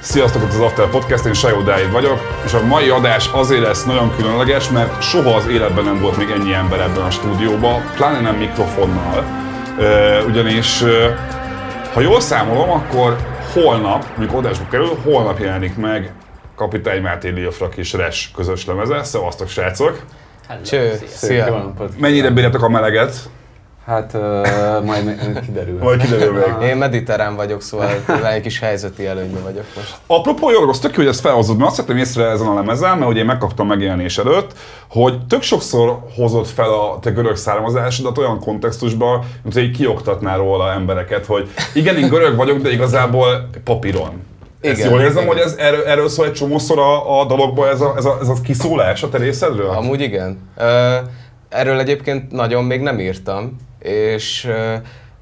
Sziasztok, az After Podcast, én Sajó Dávid vagyok, és a mai adás azért lesz nagyon különleges, mert soha az életben nem volt még ennyi ember ebben a stúdióban, pláne nem mikrofonnal, ugyanis ha jól számolom, akkor holnap, amikor adásba kerül, holnap jelenik meg Kapitány Máté Liofrak és Res közös lemeze. Szevasztok, srácok! Cső, szia! Mennyire bírjátok a meleget? Hát uh, majd kiderül. Majd kiderül még. Én mediterrán vagyok, szóval egy kis helyzeti előnyben vagyok most. Apropó Jorgos, tök jó, hogy ezt felhozod, mert azt vettem észre ezen a lemezen, mert ugye én megkaptam megjelenés előtt, hogy tök sokszor hozott fel a te görög származásodat olyan kontextusban, mint hogy kioktatnál róla embereket, hogy igen, én görög vagyok, de igazából papíron. Igen, Ezt jól érzem, igen. hogy ez, erről, erről szól egy csomószor a, a dologban ez a, ez, a, ez a kiszólás a te részedről? Amúgy igen. Erről egyébként nagyon még nem írtam, és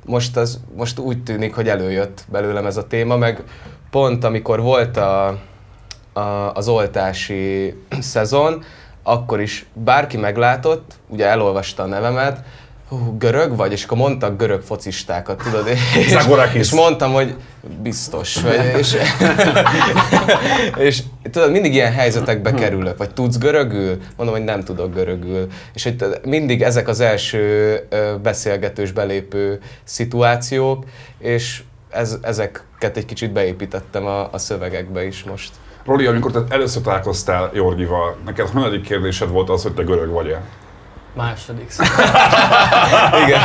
most, az, most úgy tűnik, hogy előjött belőlem ez a téma, meg pont amikor volt a, a, az oltási szezon, akkor is bárki meglátott, ugye elolvasta a nevemet, hú, görög vagy? És akkor mondtak görög focistákat, tudod? És, és mondtam, hogy biztos. Vagy, és, és tudod, mindig ilyen helyzetekbe kerülök, vagy tudsz görögül? Mondom, hogy nem tudok görögül. És hogy mindig ezek az első beszélgetős, belépő szituációk, és ez, ezeket egy kicsit beépítettem a, a szövegekbe is most. Roli, amikor te először találkoztál Jorgival, neked hanyadik kérdésed volt az, hogy te görög vagy-e? Második Igen,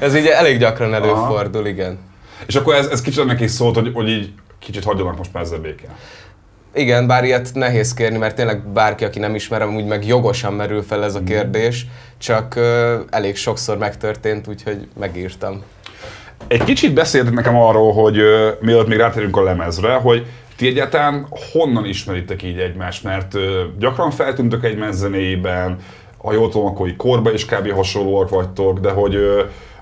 ez így elég gyakran előfordul, Aha. igen. És akkor ez, ez kicsit neki szólt, hogy, hogy így kicsit hagyjanak most már ezzel békén. Igen, bár ilyet nehéz kérni, mert tényleg bárki, aki nem ismerem, úgy meg jogosan merül fel ez a mhm. kérdés, csak uh, elég sokszor megtörtént, úgyhogy megírtam. Egy kicsit beszéltek nekem arról, hogy uh, mielőtt még rátérünk a lemezre, hogy ti egyáltalán honnan ismeritek így egymást, mert uh, gyakran feltűntök egymás zenéjében, ha jól tudom, akkor így korba is kb. hasonlóak vagytok, de hogy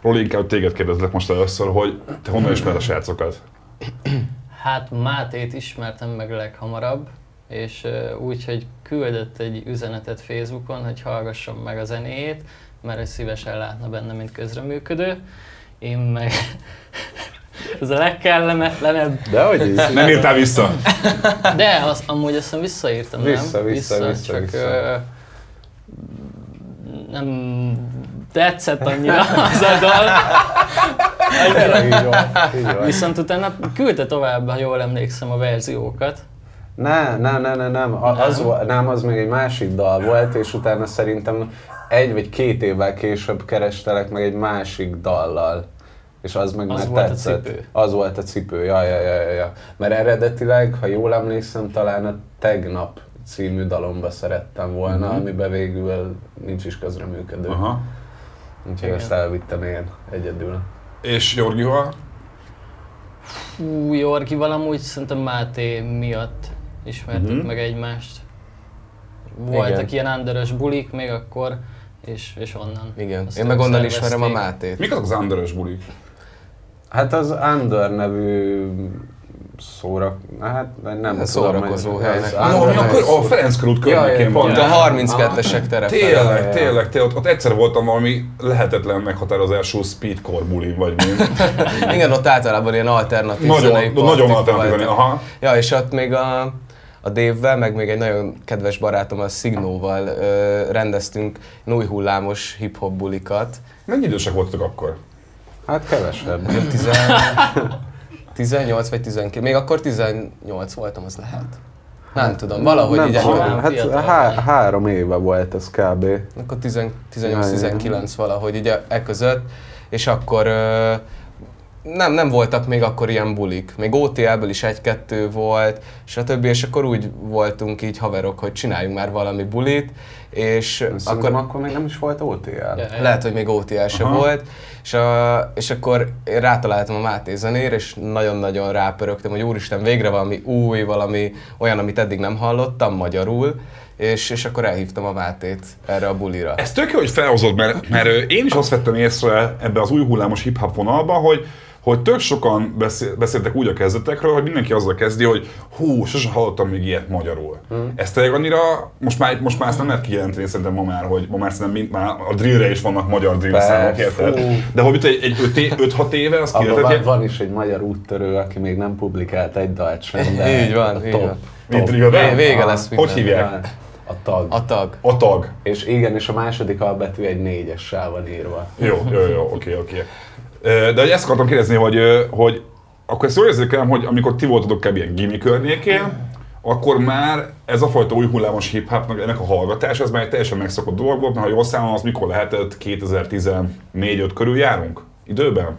Roli, inkább téged kérdezlek most először, hogy te honnan ismered a srácokat? Hát Mátét ismertem meg leghamarabb, és úgy, hogy küldött egy üzenetet Facebookon, hogy hallgassam meg a zenéjét, mert ő szívesen látna benne, mint közreműködő. Én meg... Ez a legkellemetlenebb. De hogy is? Nem írtál vissza? De, az, amúgy azt visszaírtam, vissza, nem? Vissza, vissza, vissza, csak vissza nem tetszett annyira az a dal. Viszont utána küldte tovább, ha jól emlékszem, a verziókat. Ne, ne, ne, ne, nem. Az, nem. nem, az még egy másik dal volt, és utána szerintem egy vagy két évvel később kerestelek meg egy másik dallal. És az meg az már volt tetszett. A cipő. Az volt a cipő, ja, ja, ja, ja. Mert eredetileg, ha jól emlékszem, talán a tegnap című dalomba szerettem volna, uh-huh. amiben végül nincs is közreműködő. Aha. Úgyhogy Igen. ezt elvittem én egyedül. És Jorgival? Fú, Jorgival amúgy szerintem Máté miatt ismertük uh-huh. meg egymást. Voltak Igen. ilyen underös bulik még akkor, és, és onnan. Igen, Azt én meg onnan ismerem a Mátét. Mik azok az underös bulik? Hát az Under nevű szóra, hát nem hát szórakozó helynek. No, akkor a Ferenc körút környékén van. Pont a 32-esek tere. Tényleg, tényleg, tényleg, ott, ott egyszer voltam valami lehetetlen meghatározású speedcore buli, vagy mi. Igen, ott általában ilyen alternatív nagyon, Nagyon alternatív aha. Ja, és ott még a, a Dave-vel, meg még egy nagyon kedves barátom, a Signóval ö, rendeztünk új hullámos hip-hop bulikat. Mennyi idősek voltatok akkor? Hát kevesebb. 18 vagy 19, még akkor 18 voltam, az lehet. Nem hát, tudom, valahogy nem, így nem, hát há, három éve volt ez kb. Akkor 18-19 valahogy így e, között, és akkor nem, nem voltak még akkor ilyen bulik. Még OTL-ből is egy-kettő volt, többi, és akkor úgy voltunk így haverok, hogy csináljunk már valami bulit, és akkor... akkor még nem is volt OTL. Yeah, Lehet, hogy még OTL se volt, és, a, és akkor én rátaláltam a Máté zenére, és nagyon-nagyon rápörögtem, hogy úristen, végre valami új, valami olyan, amit eddig nem hallottam magyarul, és, és akkor elhívtam a Mátét erre a bulira. Ez tök jó, hogy felhozod, mert, mert én is azt vettem észre ebbe az új hullámos hip-hop vonalba, hogy hogy tök sokan beszél, beszéltek úgy a kezdetekről, hogy mindenki azzal kezdi, hogy hú, sosem hallottam még ilyet magyarul. Hmm. Ez tényleg annyira, most már, most már ezt nem lehet kijelenteni szerintem ma már, hogy ma már szerintem mind, már a drillre is vannak magyar drill számok, érted? De hogy egy, egy 5-6 éve az kijelentett. Van, van is egy magyar úttörő, aki még nem publikált egy dalt sem, de így van, így van. Top. Vége, vége lesz minden. Hogy hívják? A tag. A tag. A tag. És igen, és a második albetű egy négyessel van írva. Jó, jó, jó, oké, oké. De hogy ezt akartam kérdezni, hogy, hogy akkor ezt jól érzékelem, hogy amikor ti voltatok kb. ilyen gimi környékén, akkor már ez a fajta új hullámos hip hopnak ennek a hallgatás, ez már egy teljesen megszokott dolog volt, mert ha jól számolom, az mikor lehetett 2014-5 körül járunk? Időben?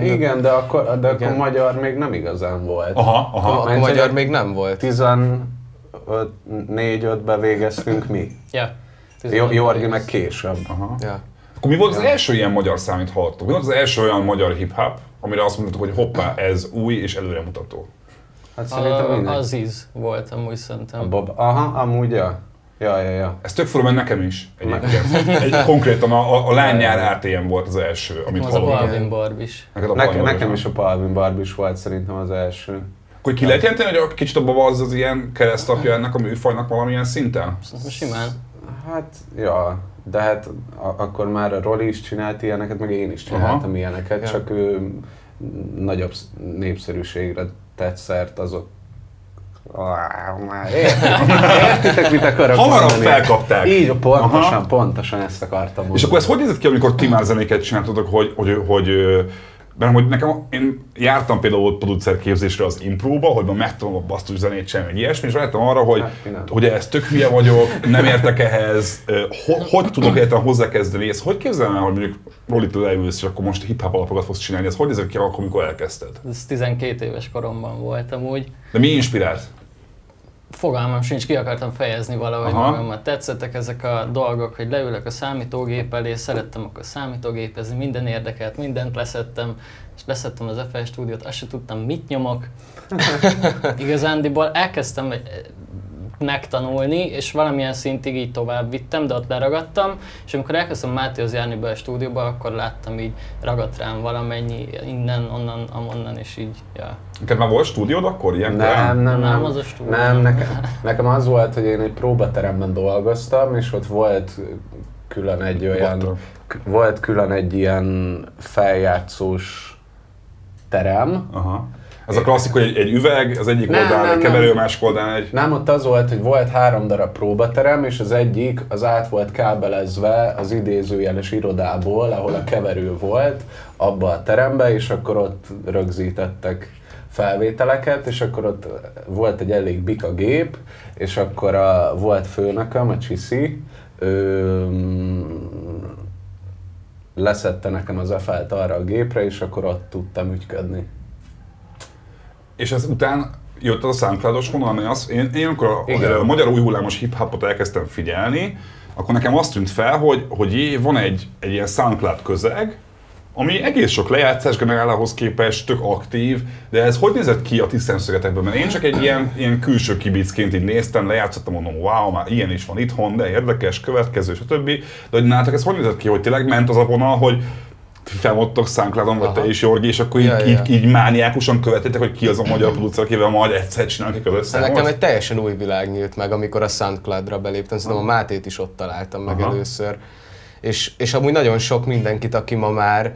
Igen, de akkor, de akkor magyar még nem igazán volt. Aha, aha. Akkor magyar még nem volt. 14-5-ben végeztünk mi. Ja. Jorgi meg később. Aha. Ja. Akkor mi volt az első ilyen magyar szám, amit hallottuk? Mi volt az első olyan magyar hip-hop, amire azt mondtuk, hogy hoppá, ez új és előremutató? Hát szerintem minden. Az íz volt amúgy szerintem. A Bob, aha, amúgy, ja. Ja, ja, ja. Ez tök mert nekem is egyébként. Egy, konkrétan a, a, a lánynyár ATM volt az első, amit az hallottam. Az a Balvin Barbis. Neked a nekem is a Balvin Barbis volt szerintem az első. Akkor ki lehet jelenteni, hogy a kicsit abban az az ilyen keresztapja ennek a műfajnak valamilyen szinten? Simán. Hát, ja, de hát akkor már a Roli is csinált ilyeneket, meg én is csináltam Aha. ilyeneket, ja. csak ő nagyobb népszerűségre tett szert azok Értitek, mit akarok Hamarabb mondani? felkapták. Így, pontosan, Aha. pontosan ezt akartam mondani. És akkor ez hogy nézett ki, amikor ti már zenéket csináltatok, hogy, hogy, hogy mert hogy nekem, én jártam például producer képzésre az impróba, hogy ma megtanulom a basszus zenét sem, egy ilyesmi, és rájöttem arra, hogy, hát, hogy ez tök hülye vagyok, nem értek ehhez, hogy, hogy tudok értem hozzákezdeni, ez hogy képzelem el, hogy mondjuk Rolitől leülsz, és akkor most hip-hop alapokat fogsz csinálni, ez hogy nézett ki akkor, amikor elkezdted? Ez 12 éves koromban voltam úgy. De mi inspirált? Fogalmam sincs, ki akartam fejezni valahogy Aha. magamat. Tetszettek ezek a dolgok, hogy leülök a számítógép elé, szerettem akkor számítógépezni, minden érdekelt, mindent leszettem, és leszettem az FL stúdiót, azt sem tudtam, mit nyomok. Igazándiból elkezdtem megtanulni, és valamilyen szintig így tovább vittem, de ott leragadtam, és amikor elkezdtem Mátéhoz járni be a stúdióba, akkor láttam így ragadt rám valamennyi innen, onnan, amonnan, és így, ja. Neked már volt stúdiód akkor ilyen? Nem, nem, nem, nem, az a stúdió. Nem, nekem, nekem az volt, hogy én egy próbateremben dolgoztam, és ott volt külön egy olyan, volt külön egy ilyen feljátszós terem, Aha ez a klasszik, hogy egy, egy üveg, az egyik nem, oldalán egy keverő, másik oldalán egy... Nem, ott az volt, hogy volt három darab próbaterem, és az egyik az át volt kábelezve az idézőjeles irodából, ahol a keverő volt, abba a terembe, és akkor ott rögzítettek felvételeket, és akkor ott volt egy elég bika gép, és akkor a, volt főnököm, a Csiszi, ő, leszette nekem az FL-t arra a gépre, és akkor ott tudtam ügyködni. És ez után jött az a SoundCloud-os vonal, mert az, én, én amikor a, a magyar új hullámos hip-hopot elkezdtem figyelni, akkor nekem azt tűnt fel, hogy, hogy jé, van egy, egy ilyen SoundCloud közeg, ami egész sok lejátszás generálához képest tök aktív, de ez hogy nézett ki a ti szemszögetekben? Mert én csak egy ilyen, ilyen külső kibicként így néztem, lejátszottam, mondom, wow, már ilyen is van itthon, de érdekes, következő, stb. De hogy nálatok ez hogy nézett ki, hogy tényleg ment az a vonal, hogy felmondtok soundcloud vagy te is, Jorgi, és akkor ja, így, ja. így, így mániákusan követétek, hogy ki az a magyar producer, akivel majd egyszer csinálunk egy össze. Nekem egy teljesen új világ nyílt meg, amikor a Soundcloud-ra beléptem, szerintem a Mátét is ott találtam meg Aha. először. És, és amúgy nagyon sok mindenkit, aki ma már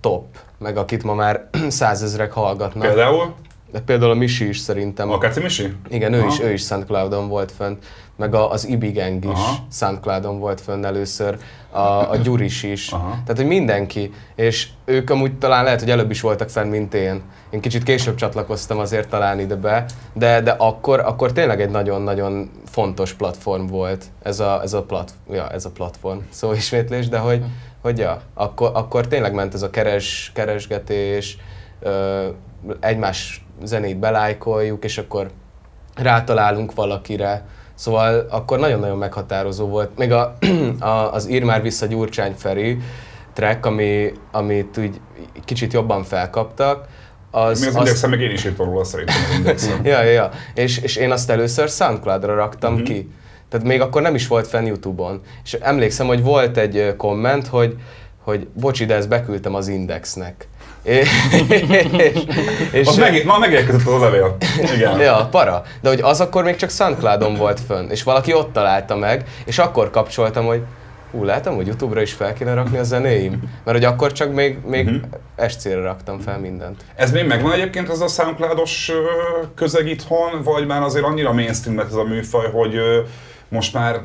top, meg akit ma már százezrek hallgatnak. Például? De például a Misi is szerintem. A Kaci Misi? Igen, ő Aha. is, ő is SoundCloud-on volt fönt. Meg a, az Ibigang is Aha. SoundCloud-on volt fönn először. A, a Gyuris is. Aha. Tehát, hogy mindenki. És ők amúgy talán lehet, hogy előbb is voltak fenn, mint én. Én kicsit később csatlakoztam azért talán ide be, de, de akkor, akkor tényleg egy nagyon-nagyon fontos platform volt ez a, ez a, plat, ja, ez a platform. Szó ismétlés, de hogy, hogy ja, akkor, akkor tényleg ment ez a keres, keresgetés, ö, egymás zenét belájkoljuk, és akkor rátalálunk valakire. Szóval akkor nagyon-nagyon meghatározó volt. Még a, a, az Ír már vissza Gyurcsány Feri track, ami, amit úgy kicsit jobban felkaptak, az, Mi az indexen, meg én is írtam róla szerintem az indexen. ja, ja, ja. És, és én azt először Soundcloud-ra raktam uh-huh. ki. Tehát még akkor nem is volt fenn YouTube-on. És emlékszem, hogy volt egy komment, hogy, hogy bocsi, de ezt beküldtem az Indexnek. És, és, meg, ma megérkezett az a levél. Igen. Ja, para. De hogy az akkor még csak Soundcloudon volt fönn, és valaki ott találta meg, és akkor kapcsoltam, hogy hú, látom, hogy Youtube-ra is fel kéne rakni a zenéim. Mert hogy akkor csak még, még uh-huh. SC-re raktam fel mindent. Ez még megvan egyébként ez a SoundCloudos közeg itthon, vagy már azért annyira mainstream lett ez a műfaj, hogy most már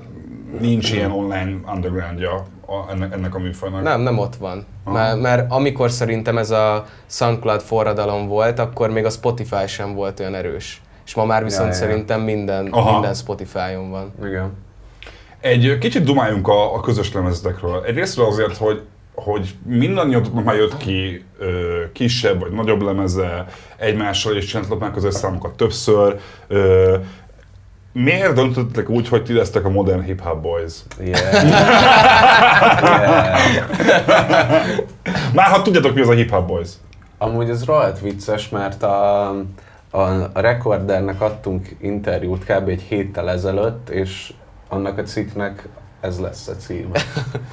nincs ilyen online undergroundja a, ennek, ennek a műfajnak? Nem, nem ott van. Mert, mert amikor szerintem ez a SoundCloud forradalom volt, akkor még a Spotify sem volt olyan erős. És ma már viszont Ja, ja, ja. szerintem minden, Aha. minden Spotify-on van. Igen. Egy kicsit dumáljunk a, a közös lemezetekről. Egyrésztről azért, hogy hogy mindannyiatoknak már jött ki ö, kisebb vagy nagyobb lemeze, egymással is csináltatok már közös számokat többször. Ö, miért döntöttek úgy, hogy ti lesztek a Modern Hip Hop Boys? Yeah. yeah. Már ha tudjátok, mi az a Hip Hop Boys. Amúgy ez rohadt vicces, mert a, a, a Recordernek adtunk interjút kb. egy héttel ezelőtt, és annak a cikknek ez lesz a címe.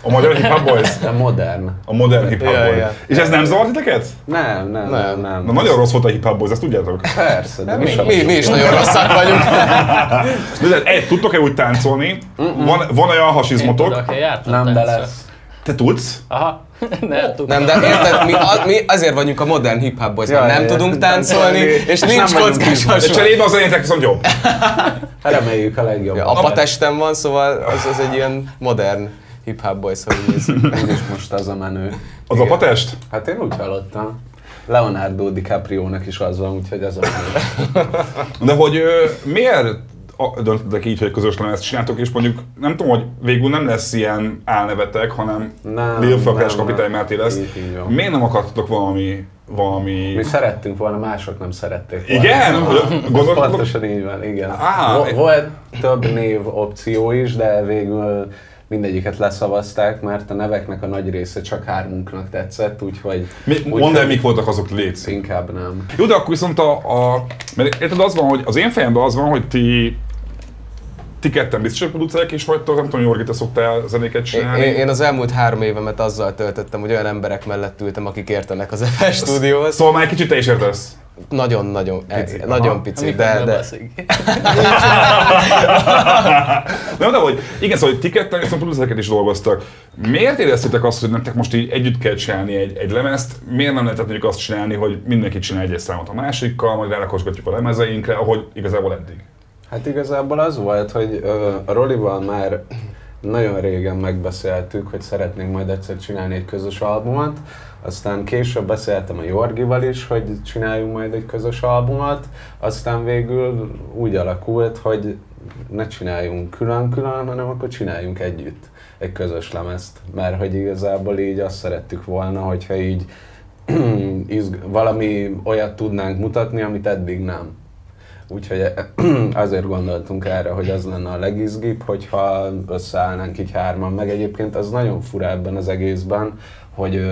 A Magyar Hip Hop Boys? De modern. A modern hip hop Ja, boys. ja. És ez nem zavart titeket? Nem, nem, nem, nem. Na nagyon rossz volt a hip hop boys, ezt tudjátok. Persze, de Mi, mi, mi, is nagyon rosszak vagyunk. De, de egy, tudtok-e úgy táncolni? Van, van olyan Én hasizmotok? tudok, én jártam Nem, de lesz. Te tudsz? Aha, nem de érted, mi, a, mi azért vagyunk a modern hip-hop boys, mert Ja, nem ja, tudunk táncolni, és És nincs kockás biztos. De hasonló. cserébe az enyétek viszont jobb. Reméljük a legjobb. Ja, apatesten van, szóval az, az egy ilyen modern hip-hop boys, hogy nézzük. Úgyis most az a menő. Az Igen. apatest? Hát én úgy hallottam. Leonardo DiCaprio-nak is az van, úgyhogy ez a menő. De hogy ö, miért döntöttek így, hogy közös lemezt csináltok, és mondjuk nem tudom, hogy végül nem lesz ilyen álnevetek, hanem Nem, Lil Fakás kapitány. Máté lesz. Így- így van. Miért nem akartatok valami, valami... Mi szerettünk volna, mások nem szerették volna. Igen? Hogy Gondolkodtok? Pontosan így van, igen. Vo- volt több név opció is, de végül mindegyiket leszavazták, mert a neveknek a nagy része csak hármunknak tetszett, úgyhogy... Mi, úgyhogy mondd el, mik voltak azok létsz. Inkább nem. Jó, de akkor viszont a, a... Mert érted, az van, hogy az én fejemben az van, hogy ti ti ketten biztos, hogy producerek is vagytok, nem tudom, Jorgi, te szoktál zenéket Én, csinálni. én én az elmúlt három évemet azzal töltöttem, hogy olyan emberek mellett ültem, akik értenek az FS stúdióhoz. Szóval már egy kicsit te is értesz. Nagyon-nagyon, Pici, e- nagyon pici, Amikor de, de. Nem, de hogy igen, szóval hogy ti ketten viszont producereket is dolgoztak. Miért éreztétek azt, hogy nektek most így együtt kell csinálni egy, egy lemezt? Miért nem lehetett mondjuk azt csinálni, hogy mindenki csinál egy számot a másikkal, majd rárakosgatjuk a lemezeinkre, ahogy igazából eddig? Hát igazából az volt, hogy ö, a Rolival már nagyon régen megbeszéltük, hogy szeretnénk majd egyszer csinálni egy közös albumot, aztán később beszéltem a Jorgival is, hogy csináljunk majd egy közös albumot, aztán végül úgy alakult, hogy ne csináljunk külön-külön, hanem akkor csináljunk együtt egy közös lemezt, mert hogy igazából így azt szerettük volna, hogyha így valami olyat tudnánk mutatni, amit eddig nem. Úgyhogy azért gondoltunk erre, hogy az lenne a legizgibb, hogyha összeállnánk így hárman. Meg egyébként az nagyon fura ebben az egészben, hogy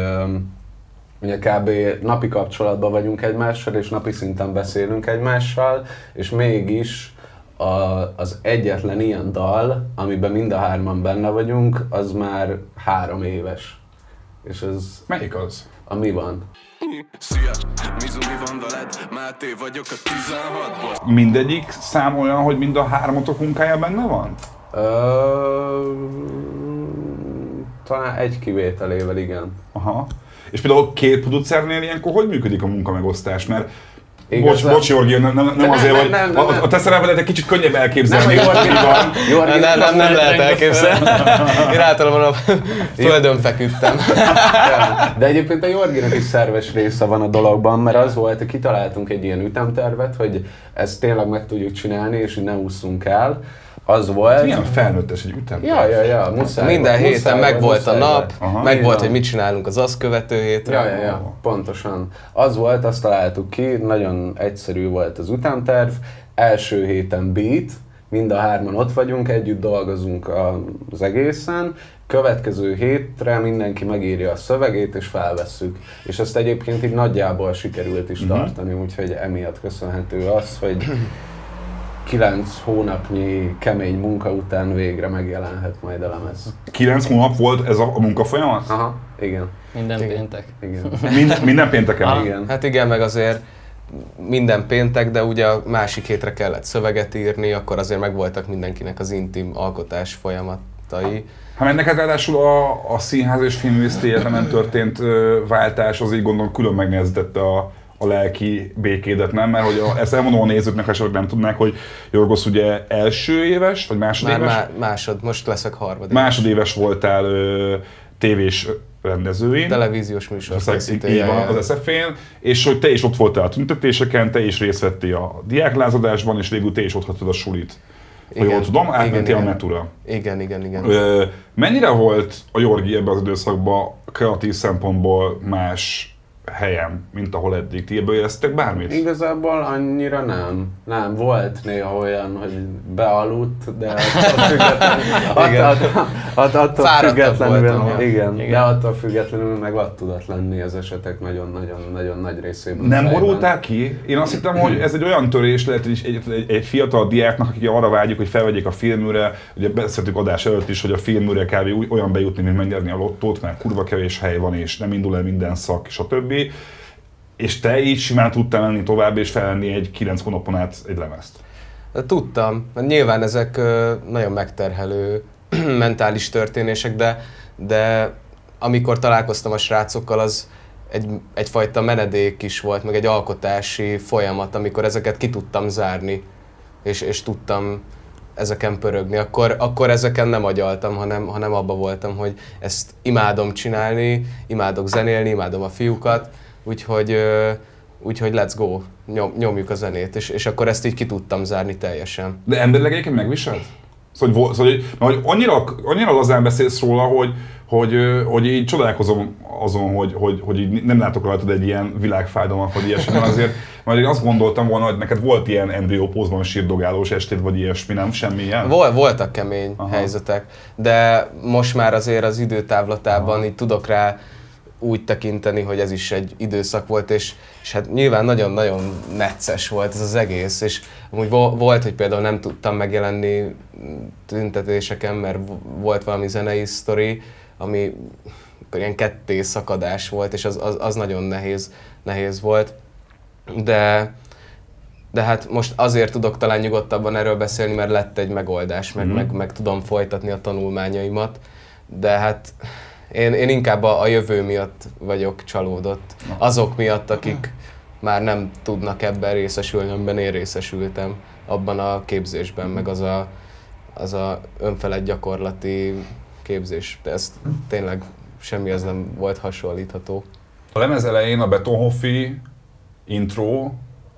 ugye kb. napi kapcsolatban vagyunk egymással, és napi szinten beszélünk egymással, és mégis a, az egyetlen ilyen dal, amiben mind a hárman benne vagyunk, az már három éves. És ez Melyik az? a mi van. Szia, Mizu, mi van veled? Máté vagyok a 16-ból Mindegyik szám olyan, hogy mind a háromatok munkája benne van? Ö, talán egy kivételével, igen. Aha. És például két producernél ilyenkor hogy működik a munkamegosztás? Mert Igazán- bocs, Jorgi, nem, nem, nem nem, azért, nem, hogy nem, nem, a, nem. a te szerepedet egy kicsit könnyebb elképzelni. Nem, Jorgi van. Jorgi nem, nem, nem, nem lehet elképzelni. Én általában a földön feküdtem. De egyébként a Jorginak is szerves része van a dologban, mert az volt, hogy kitaláltunk egy ilyen ütemtervet, hogy ezt tényleg meg tudjuk csinálni, és így ne ússzunk el. Az volt... Milyen felnőttes egy ütem? Ja, ja, ja, muszáj Minden volt, héten muszáj meg volt a nap, Aha. meg volt, hogy mit csinálunk az azt követő hétre. Ja, ja, ja, pontosan. Az volt, azt találtuk ki, nagyon egyszerű volt az ütemterv. Első héten beat, mind a hárman ott vagyunk, együtt dolgozunk az egészen. Következő hétre mindenki megírja a szövegét és felvesszük. És ezt egyébként így nagyjából sikerült is tartani, úgyhogy emiatt köszönhető az, hogy kilenc hónapnyi kemény munka után végre megjelenhet majd a lemez. Kilenc hónap volt ez a, a munkafolyamat? Aha, igen, Minden Igen. péntek. igen. Mind, minden pénteken? Ah. igen. Hát igen, meg azért minden péntek, de ugye a másik hétre kellett szöveget írni, akkor azért megvoltak mindenkinek az intim alkotás folyamatai. Hát mert neked ráadásul a, a színház és filmművészeti egyetemen történt ö, váltás az így gondolom külön megnehezítette a, a lelki békédet, nem? Mert hogy a, ezt elmondom a nézőknek, esetleg nem tudnák, hogy Jorgos ugye első éves, vagy Már másodéves? má, másod, most leszek harmadik. Másodéves voltál ö, tévés rendezőin. Televíziós műsor Így van, az SZF-én, és hogy te is ott voltál a tüntetéseken, te is részt vettél a diáklázadásban, és végül te is ott hagytad a sulit. Ha jól tudom, átmentél a. Metura. Igen, igen, igen. Ö, mennyire volt a Jorgi ebben az időszakban kreatív szempontból más helyen, mint ahol eddig? Ti ebből éreztek bármit? Igazából annyira nem. Nem, volt néha olyan, hogy bealudt, de attól függetlenül, Igen. attól függetlenül, de attól függetlenül meg ott tudott lenni az esetek nagyon-nagyon-nagyon nagy részében. Nem borultál ki? Én azt hittem, hogy ez egy olyan törés lehet, hogy egy, egy, egy fiatal diáknak, aki arra vágyik, hogy felvegyék a filműre, ugye beszéltük adás előtt is, hogy a filműre kb. olyan bejutni, mint megnyerni a lottót, mert kurva kevés hely van, és nem indul el minden szak, stb. És te így simán tudtál menni tovább, és felvenni egy 9 hónapon át egy lemezt. Tudtam, nyilván ezek nagyon megterhelő mentális történések, de, de amikor találkoztam a srácokkal, az egy, egyfajta menedék is volt, meg egy alkotási folyamat, amikor ezeket ki tudtam zárni, és, és tudtam ezeken pörögni. Akkor, akkor ezeken nem agyaltam, hanem, hanem abba voltam, hogy ezt imádom csinálni, imádok zenélni, imádom a fiúkat, úgyhogy, úgyhogy let's go, Nyom, nyomjuk a zenét, és, és akkor ezt így ki tudtam zárni teljesen. De emberileg egyébként megviselt? Szóval, szóval hogy, mert hogy annyira, annyira lazán beszélsz róla, hogy, hogy, hogy így csodálkozom azon, hogy, hogy, hogy így nem látok rajtad egy ilyen világfájdalmat, vagy ilyesmi, azért, mert én azt gondoltam volna, hogy neked volt ilyen embriópózban sírdogálós estéd, vagy ilyesmi, nem? Semmi ilyen? Vol, voltak kemény Aha. Helyzetek, de most már azért az időtávlatában Aha. így tudok rá úgy tekinteni, hogy ez is egy időszak volt, és, és hát nyilván nagyon-nagyon necces volt ez az egész, és amúgy vo- volt, hogy például nem tudtam megjelenni tüntetéseken, mert vo- volt valami zenei sztori, ami ilyen ketté szakadás volt, és az, az, az nagyon nehéz, nehéz volt. De, de hát most azért tudok talán nyugodtabban erről beszélni, mert lett egy megoldás, meg, Mhm. meg, meg tudom folytatni a tanulmányaimat, de hát én, én inkább a, a jövő miatt vagyok csalódott. Azok miatt, akik már nem tudnak ebben részesülni, amiben én részesültem, abban a képzésben, meg az a, az a önfelett gyakorlati képzés. De ez tényleg semmi ez nem volt hasonlítható. A lemez elején a Betonhoffi intro,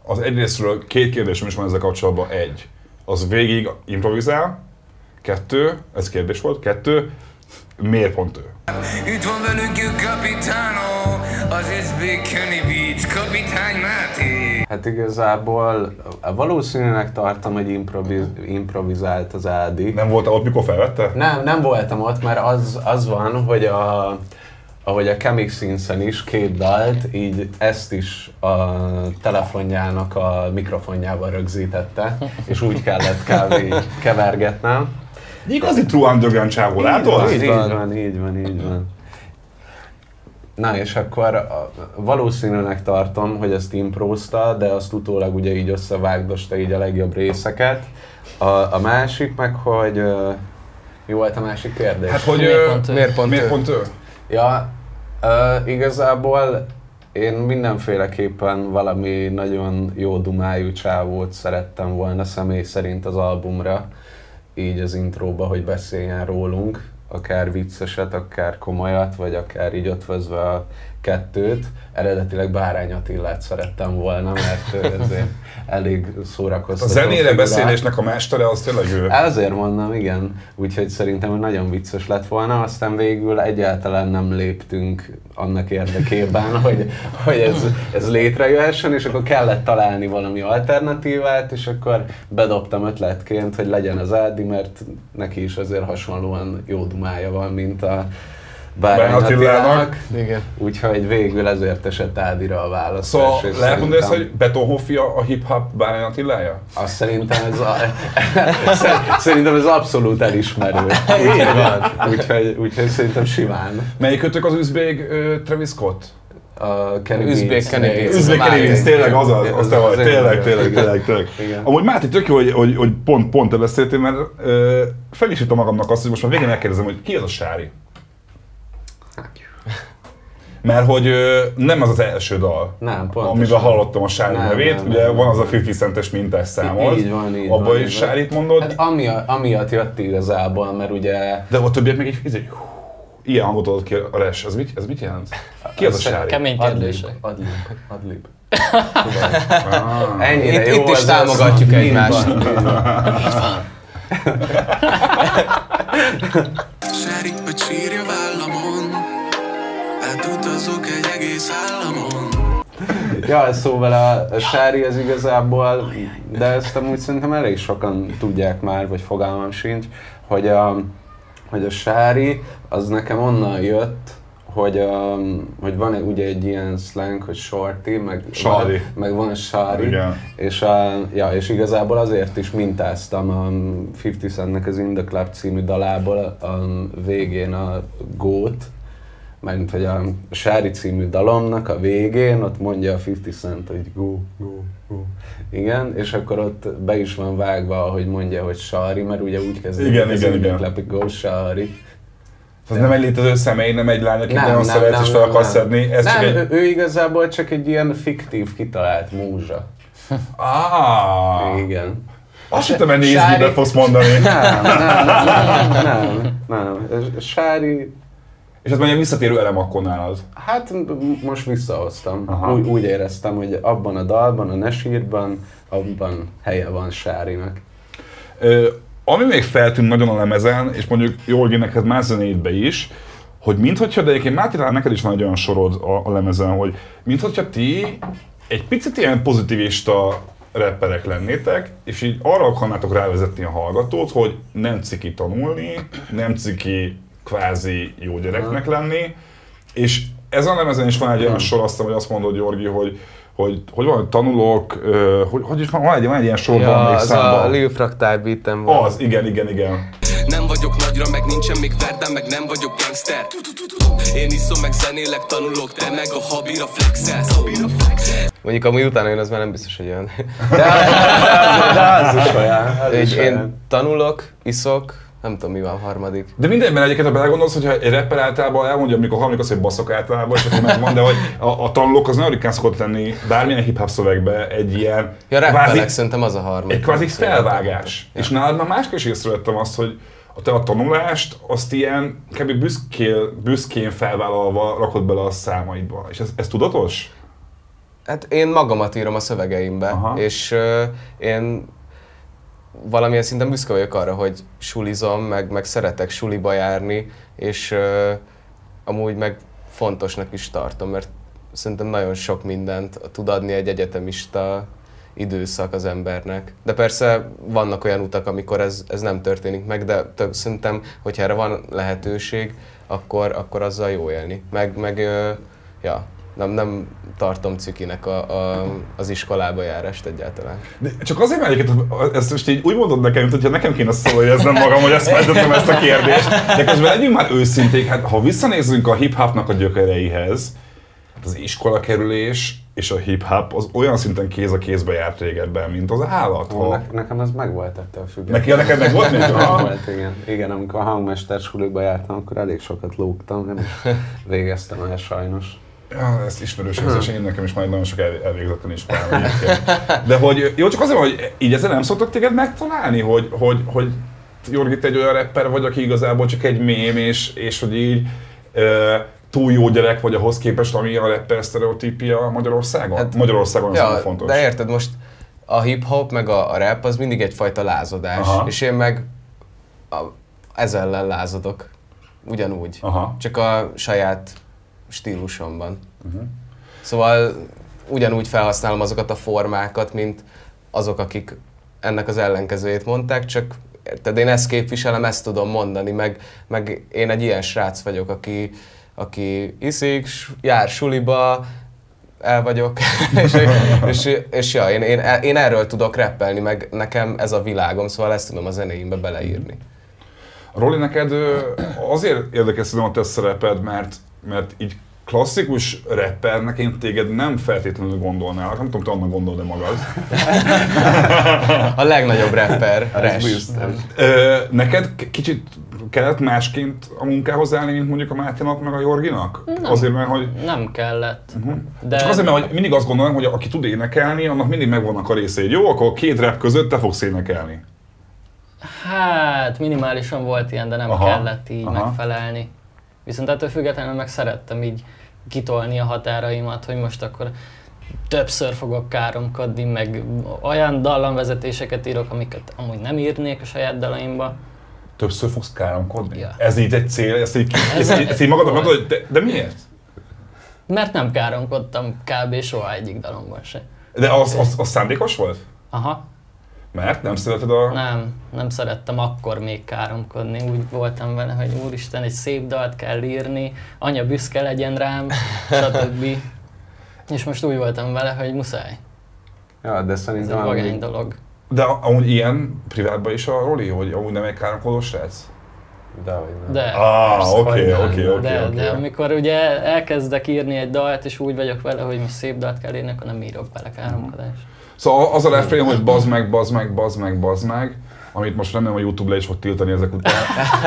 az egyrésztről két kérdésem is van ezzel kapcsolatban. Egy, az végig improvizál. Kettő, ez kérdés volt. Kettő, miért pont ő? Itt van velünk a kapitánó, az SB Kenny Beats, kapitány Máté. Hát igazából valószínűleg tartom, hogy improviz, improvizált az Ádi. Nem voltál ott, mikor felvette? Nem, nem voltam ott, mert az, az van, hogy a, ahogy a Chemic Scenes-en is két dalt, így ezt is a telefonjának a mikrofonjával rögzítette, és úgy kellett kb. kevergetnem. Igazi true underground csávó, látod? Így Így van, így van, így van, így van. Na és akkor valószínűnek tartom, hogy ezt imprózta, de azt utólag ugye így összevágdosta így a legjobb részeket. A, a másik meg, hogy... Mi volt a másik kérdés? Hát, hogy Miért ö, pont ő? Miért pont miért ő? pont ő? Ja, uh, igazából én mindenféleképpen valami nagyon jó dumájú csávót szerettem volna személy szerint az albumra, így az intróba, hogy beszéljen rólunk, akár vicceset, akár komolyat, vagy akár így ötvözve a kettőt. Eredetileg Bárány Attillát szerettem volna, mert ő azért elég A szórakoztató zenére figurák. beszélésnek a mestere az tényleg ő. Ezért mondom, igen. Úgyhogy szerintem nagyon vicces lett volna, aztán végül egyáltalán nem léptünk annak érdekében, hogy, hogy ez, ez létrejöhessen, és akkor kellett találni valami alternatívát, és akkor bedobtam ötletként, hogy legyen az Ádi, mert neki is azért hasonlóan jó dumája van, mint a, Bárány Attilának. Igen. Úgyhogy végül ezért esett Ádira a választás. Szóval lehet mondani ezt, hogy Betonhoffi a, a hip-hop Bárány Attilája? Azt szerintem ez, a, szerintem ez abszolút elismerő. Így van. Úgyhogy, úgyhogy szerintem simán. Melyikötök az üzbég ö, Travis Scott? A. Üzbég Máté. Kenny Beats, tényleg az az, az te vagy, én tényleg, tényleg, Igen. tényleg, tényleg. Igen. Amúgy Máté, tök jó, hogy, hogy, hogy pont, pont te beszéltél, mert ö, fel is magamnak azt, hogy most már végén megkérdezem, hogy ki az a Sári? Mert hogy ö, nem az az első dal, Nem, pontosan. amiben hallottam a Sári Nem, nevét, nem, ugye nem, van az a 50 centes mintás számod, Így van, így abban is. Sárit mondod, Hát amiatt, amiatt jött igazából, mert ugye... de a többiek meg így, így, ilyen hangot adott ki a res, ez mit, ez mit jelent? Ki az a Sári? Kemény kérdések. Adlib, adlib. Ah. Ennyire Itt- jó itt is támogatjuk egymást. Sári, hogy sírja vállamon Átutazok egy egész államon Ja, szóval a, a Sári az igazából, de ezt amúgy szerintem elég sokan tudják már, vagy fogalmam sincs, hogy a, hogy a Sári az nekem onnan jött, hogy, a, hogy van egy, ugye egy ilyen slang, hogy shorty, meg, Sári. Van, meg van a Sári, Igen. és, a, ja, és igazából azért is mintáztam a 50 Centnek az In The Club című dalából a végén a gót, mert hogy a Sári című dalomnak a végén ott mondja a 50 Cent, hogy go, go, go. Igen, és akkor ott be is van vágva, hogy mondja, hogy Sári, mert ugye úgy kezdődik Igen, igen, igen. Hogy go Sári. Ez nem egy létező személy, nem egy lány, akit Nem, nagyon nem, szeretsz nem, és fel nem, akarsz nem. szedni. Ez nem, csak egy... ő, igazából csak egy ilyen fiktív, kitalált múzsa. Ah, Igen. azt hittem, hogy nézd, fogsz mondani. Nem, nem, nem, nem, nem, nem. Sári, És ez már egy visszatérő elem akkor nálad. hát most visszahoztam. Aha. Úgy, úgy éreztem, hogy abban a dalban, a Nesírban, abban helye van Sárinak. Ö, ami még feltűnt nagyon a lemezen, és mondjuk Jorgi neked már zenétbe is, hogy minthogyha, de egyébként Máté, talán neked is van egy olyan sorod a, a lemezen, hogy minthogyha ti egy picit ilyen pozitivista rapperek lennétek, és így arra akarnátok rávezetni a hallgatót, hogy nem ciki tanulni, nem ciki kvázi jó gyereknek lenni, és ez a lemezen is van egy olyan sor, azt hogy azt mondod, Jorgi, hogy hogy, hogy van, hogy tanulok, hogy, hogy is van, van egy, van egy ilyen sor, Ja, még az a számban. Lil Fractal beatem van. Az, igen, igen, igen. Nem vagyok nagyra, meg nincsen még verdem, meg nem vagyok gangster Én iszom, meg zenélek, tanulok, te meg a habira flexelsz Mondjuk amúgy utána jön, az már nem biztos, hogy jön. De, de is olyan. Az Egy, is olyan. én tanulok, iszok, nem tudom mi van harmadik. De mindenben egyébként, ha belegondolsz, hogyha egy rapper általában elmondja, amikor harmadik azt, hogy baszok általában, és akkor megmond, de hogy a, a tanulók az nagyon ritkán szokott lenni bármilyen hip-hop szövegbe egy ilyen Ja, rappelek szerintem az a harmadik. egy kvázi felvágás. És nálad már máskor is észrevettem azt, hogy a te a tanulást, azt ilyen kb. büszkén, büszkén felvállalva rakod bele a számaidba. És ez, ez tudatos? Hát én magamat írom a szövegeimbe, Aha. és uh, én valamilyen szinten büszke vagyok arra, hogy sulizom, meg, meg szeretek suliba járni, és uh, amúgy meg fontosnak is tartom, mert szerintem nagyon sok mindent tud adni egy egyetemista időszak az embernek. De persze vannak olyan utak, amikor ez, ez nem történik meg, de több, szerintem, hogyha erre van lehetőség, akkor, akkor azzal jó élni. Meg, meg ö, ja, nem, nem tartom cikinek a, a, az iskolába járást egyáltalán. De csak azért, mert egyébként ezt most így úgy mondod nekem, mintha nekem kéne szólni, magam, hogy ezt feltettem ezt a kérdést. De közben legyünk már őszinték, hát ha visszanézzünk a hip-hopnak a gyökereihez, hát az iskola kerülés és a hip-hop az olyan szinten kéz a kézbe járt régebben, mint az állat. Ó, Ha... ne, nekem ez megvolt ettől függetlenül. Neki neked meg volt még? Megvolt, igen. Igen, amikor a hangmester suliba jártam, akkor elég sokat lógtam, nem is végeztem el sajnos. Ja, ezt ismerős ez, és én nekem is majd nagyon sok el, elvégzetlen iskolában egyébként. De hogy, jó, csak azért, hogy így ezzel nem szoktak téged megtalálni, hogy, hogy, hogy Jorgi, te egy olyan rapper vagy, aki igazából csak egy mém, és, és hogy így ö, túl jó gyerek vagy ahhoz képest, ami a rapper sztereotípia Magyarországon? Hát, Magyarországon ja, ja, fontos. de érted, most a hip-hop meg a, a rap az mindig egyfajta lázadás, Aha. és én meg a, ez ellen lázadok. Ugyanúgy. Aha. Csak a saját stílusomban. Uh-huh. Szóval ugyanúgy felhasználom azokat a formákat, mint azok, akik ennek az ellenkezőjét mondták, csak tehát én ezt képviselem, ezt tudom mondani, meg, meg én egy ilyen srác vagyok, aki, aki iszik, jár suliba, el vagyok, és, és, és ja, én, én, én erről tudok rappelni, meg nekem ez a világom, szóval ezt tudom a zenéimbe beleírni. Roli, neked azért érdekes szerintem a te szereped, mert, mert így klasszikus rappernek én téged nem feltétlenül gondolnálak, nem tudom, te annak gondolod-e magad. A legnagyobb rapper, Res. Ö, neked kicsit kellett másként a munkához állni, mint mondjuk a Máténak meg a Jorginak? Nem. Azért, mert hogy Nem kellett. De... Csak azért, mert hogy mindig azt gondolom, hogy aki tud énekelni, annak mindig megvannak a részei. Jó, akkor két rap között te fogsz énekelni. Hát minimálisan volt ilyen, de nem Aha, kellett így. Aha. megfelelni. Viszont ettől függetlenül meg szerettem így kitolni a határaimat, hogy most akkor többször fogok káromkodni, meg olyan dallamvezetéseket írok, amiket amúgy nem írnék a saját dalaimba. Többször fogsz káromkodni? Ja. Ez így egy cél, ezt így, Ez ezt, ezt így magadnak mondod, hogy de, de miért? Mert nem káromkodtam kb. soha egyik dalomban se. De az, az, az szándékos volt? Aha, Mert nem szereted a... nem, nem szerettem akkor még káromkodni. Úgy voltam vele, hogy úristen, egy szép dalt kell írni, anya büszke legyen rám, stb. És most úgy voltam vele, hogy muszáj. Ja, de Ez szerintem egy vagány dolog. De amúgy ilyen privátban is a Roli, hogy amúgy nem egy káromkodó srác? Nem. De, Ah, oké, oké, oké, de, oké. de amikor ugye elkezdek írni egy dalt, és úgy vagyok vele, hogy most szép dalt kell írni, akkor nem írok bele káromkodást. Szóval az a refrén, hogy bazd meg, bazd meg, bazd meg, bazd meg, amit most remélem a Youtube le is fog tiltani ezek után,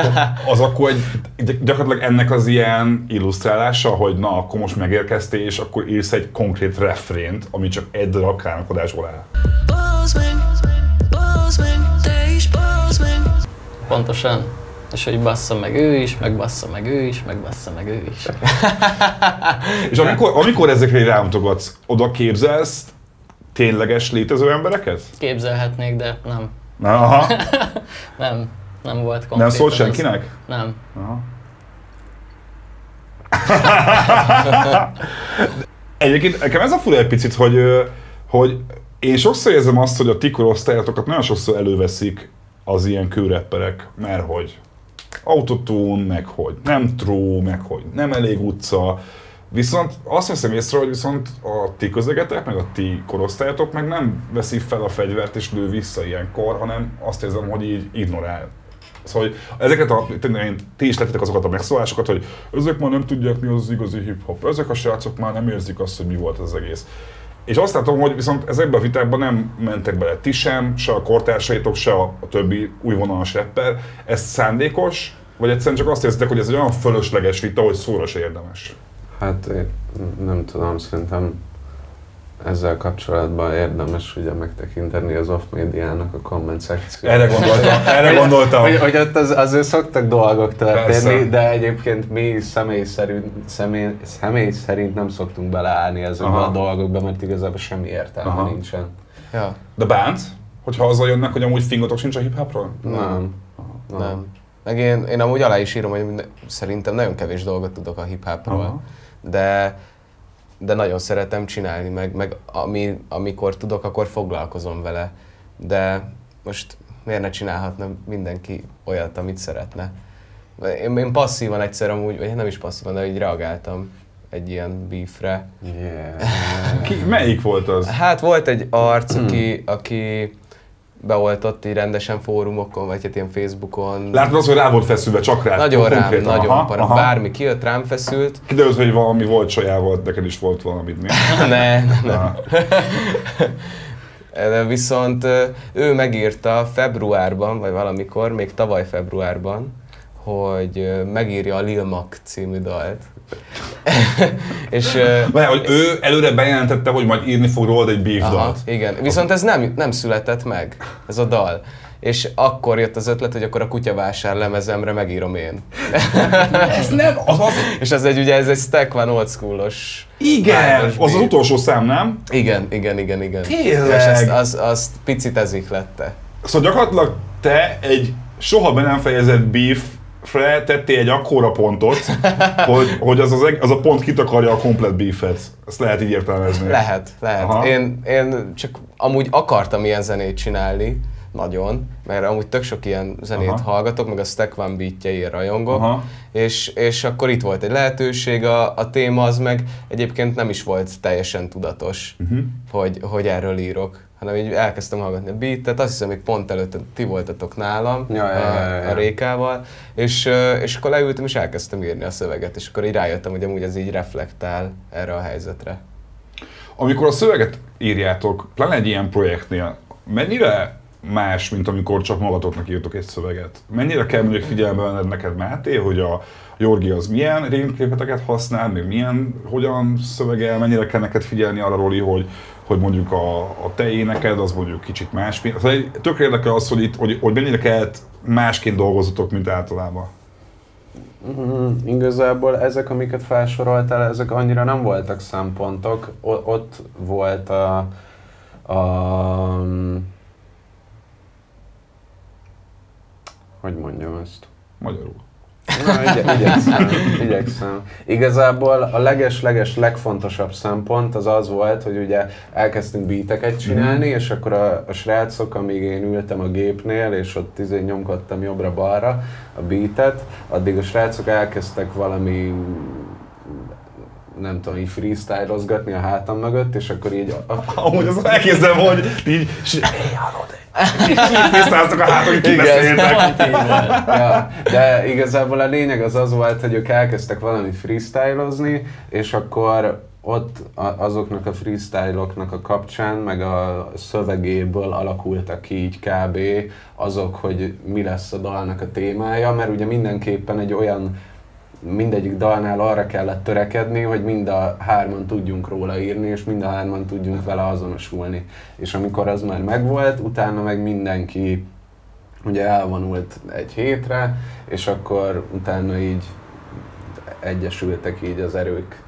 az akkor egy, gy- gyakorlatilag ennek az ilyen illusztrálása, hogy na, akkor most megérkeztél, és akkor írsz egy konkrét refrént, ami csak egy darab káromkodásból áll. Pontosan. És hogy bassza meg ő is, meg bassza meg ő is, meg bassza meg ő is. És amikor, amikor ezekre rámutogatsz, oda képzelsz tényleges létező embereket? Képzelhetnék, de nem. Na, aha. Nem. Nem volt konkrét. Nem szólt senkinek? Nem. Aha. Egyébként nekem ez a fura egy picit, hogy, hogy én sokszor érzem azt, hogy a ti korosztályotokat nagyon sokszor előveszik az ilyen kőrepperek, mert hogy autotune, meg hogy nem true, meg hogy nem elég utca. Viszont azt veszem észre, hogy viszont a ti közegetek, meg a ti korosztályotok meg nem veszi fel a fegyvert és lő vissza ilyenkor, hanem azt érzem, hogy így ignorál. Szóval hogy ezeket a, ti is lettetek azokat a megszólásokat, hogy ezek már nem tudják mi az igazi hip-hop, ezek a srácok már nem érzik azt, hogy mi volt ez az egész. És azt látom, hogy viszont ezekben a vitákban nem mentek bele ti sem, se a kortársaitok, se a, a többi újvonalas rapper. Ez szándékos, vagy egyszerűen csak azt érzitek, hogy ez egy olyan fölösleges vita, hogy szóra se érdemes? Hát én nem tudom, szerintem ezzel kapcsolatban érdemes ugye megtekinteni az off médiának a komment szekciót. Erre gondoltam, erre gondoltam. Hogy, hogy ott az, azért szoktak dolgok történni, Persze. de egyébként mi személy szerint, személy, személy szerint nem szoktunk beleállni ezekbe Aha. a dolgokba, mert igazából semmi értelme Aha. nincsen. Ja, De bánt, hogyha azzal jönnek, hogy amúgy fingotok sincs a hip-hopról? Nem. nem. Meg én, én amúgy alá is írom, hogy szerintem nagyon kevés dolgot tudok a hip-hopról, Aha. De, de nagyon szeretem csinálni, meg, meg ami, amikor tudok, akkor foglalkozom vele. De most miért ne csinálhatna mindenki olyat, amit szeretne? Én, én passzívan egyszer amúgy, vagy nem is passzívan, de így reagáltam egy ilyen beefre. Yeah. Ki, melyik volt az? Hát volt egy arc, aki, aki beoltott így rendesen fórumokon, vagy hát ilyen Facebookon. Látod az, hogy rá volt feszülve, csak rá. nagyon rám, konkrétan. nagyon Aha, para. aha. Bármi kijött, rám feszült. Kiderült, hogy valami volt sajával, neked is volt valami. Mi? ne, ne, ne. De viszont ő megírta februárban, vagy valamikor, még tavaly februárban, hogy megírja a Lil Mac című dalt. és Várjál, hogy ő előre bejelentette, hogy majd írni fog rólad egy beef Aha, dalt. igen. Viszont ez nem, nem született meg, ez a dal. És akkor jött az ötlet, hogy akkor a kutyavásár lemezemre megírom én. Ez nem, az az... És ez egy, ugye ez egy Stack One old schoolos Igen, az az beef. utolsó szám, nem? Igen, igen, igen, igen. Tényleg? És ezt, az, az picit ezik lette. Szóval gyakorlatilag te egy soha be nem fejezett beefre tettél egy akkora pontot, hogy, hogy az, az, az a pont kitakarja a komplet beefet. Ezt lehet így értelmezni. Lehet, lehet. Aha. Én, én csak amúgy akartam ilyen zenét csinálni, nagyon, mert amúgy tök sok ilyen zenét Aha. hallgatok, meg a Stack One beatjein rajongok, Aha. és, és akkor itt volt egy lehetőség, a, a téma az meg egyébként nem is volt teljesen tudatos, uh-huh. hogy, hogy erről írok hanem így elkezdtem hallgatni a beatet, azt hiszem, még pont előtte ti voltatok nálam Ja, ja, ja, ja, a, ja. a Rékával, és, és akkor leültem és elkezdtem írni a szöveget, és akkor így rájöttem, hogy amúgy ez így reflektál erre a helyzetre. Amikor a szöveget írjátok, pláne egy ilyen projektnél, mennyire más, mint amikor csak magatoknak írtok egy szöveget? Mennyire kell mondjuk figyelembe venned neked, Máté, hogy a Jorgi az milyen rémképleteket használ, még milyen, hogyan szövegel, mennyire kell neked figyelni arra, Roli, hogy, hogy mondjuk a, a te éneked az mondjuk kicsit más. Szóval tök érdekel az, hogy, itt, hogy, hogy mennyire kellett másként dolgozatok, mint általában. Mm, igazából ezek, amiket felsoroltál, ezek annyira nem voltak szempontok. O- ott volt a, a... Hogy mondjam ezt? Magyarul. Na, igye, igyekszem, igyekszem. Igazából a leges-leges legfontosabb szempont az az volt, hogy ugye elkezdtünk beateket csinálni, és akkor a, a srácok, amíg én ültem a gépnél, és ott izé nyomkodtam jobbra-balra a beatet, addig a srácok elkezdtek valami nem tudom, így freestylozgatni a hátam mögött, és akkor így a, Amúgy az elkezdem, hogy így... Tisztáztak a háton, hogy kibeszéltek. ja, de igazából a lényeg az az volt, hogy ők elkezdtek valami freestylozni, és akkor ott a- azoknak a freestyloknak a kapcsán, meg a szövegéből alakultak ki így kb. azok, hogy mi lesz a dalnak a témája, mert ugye mindenképpen egy olyan mindegyik dalnál arra kellett törekedni, hogy mind a hárman tudjunk róla írni, és mind a hárman tudjunk vele azonosulni. És amikor az már megvolt, utána meg mindenki ugye elvonult egy hétre, és akkor utána így egyesültek így az erők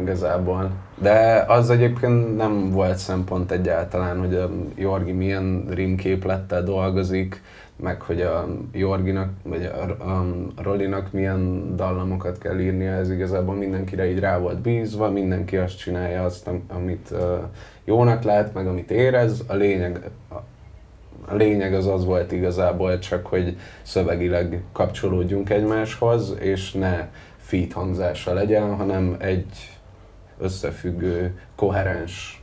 igazából. De az egyébként nem volt szempont egyáltalán, hogy a Jorgi milyen rímképlettel dolgozik, meg hogy a Jorginak, vagy a, a Rolinak milyen dallamokat kell írnia, ez igazából mindenkire így rá volt bízva, mindenki azt csinálja azt, am- amit uh, jónak lát, meg amit érez. A lényeg, a, a lényeg az az volt igazából csak, hogy szövegileg kapcsolódjunk egymáshoz, és ne feed hangzása legyen, hanem egy összefüggő, koherens.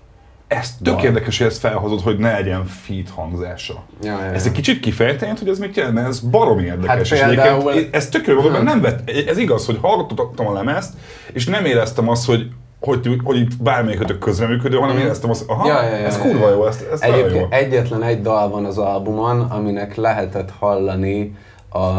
Ez tök Dal. érdekes, hogy ezt felhozod, hogy ne legyen feed hangzása. Ja, ja, ja. Ez egy kicsit kifejteni, hogy ez mit jelent, mert ez baromi érdekes. Hát például- egyébként ez tök jó, mert nem vett, ez igaz, hogy hallgattam a lemezt, és nem éreztem azt, hogy hogy, hogy itt bármelyikötök közreműködő, hanem Mhm. éreztem azt, aha, Ja, ja, ja, ez ja, kurva ja. jó, ez, ez nagyon jó. Egyébként egyetlen egy dal van az albumon, aminek lehetett hallani a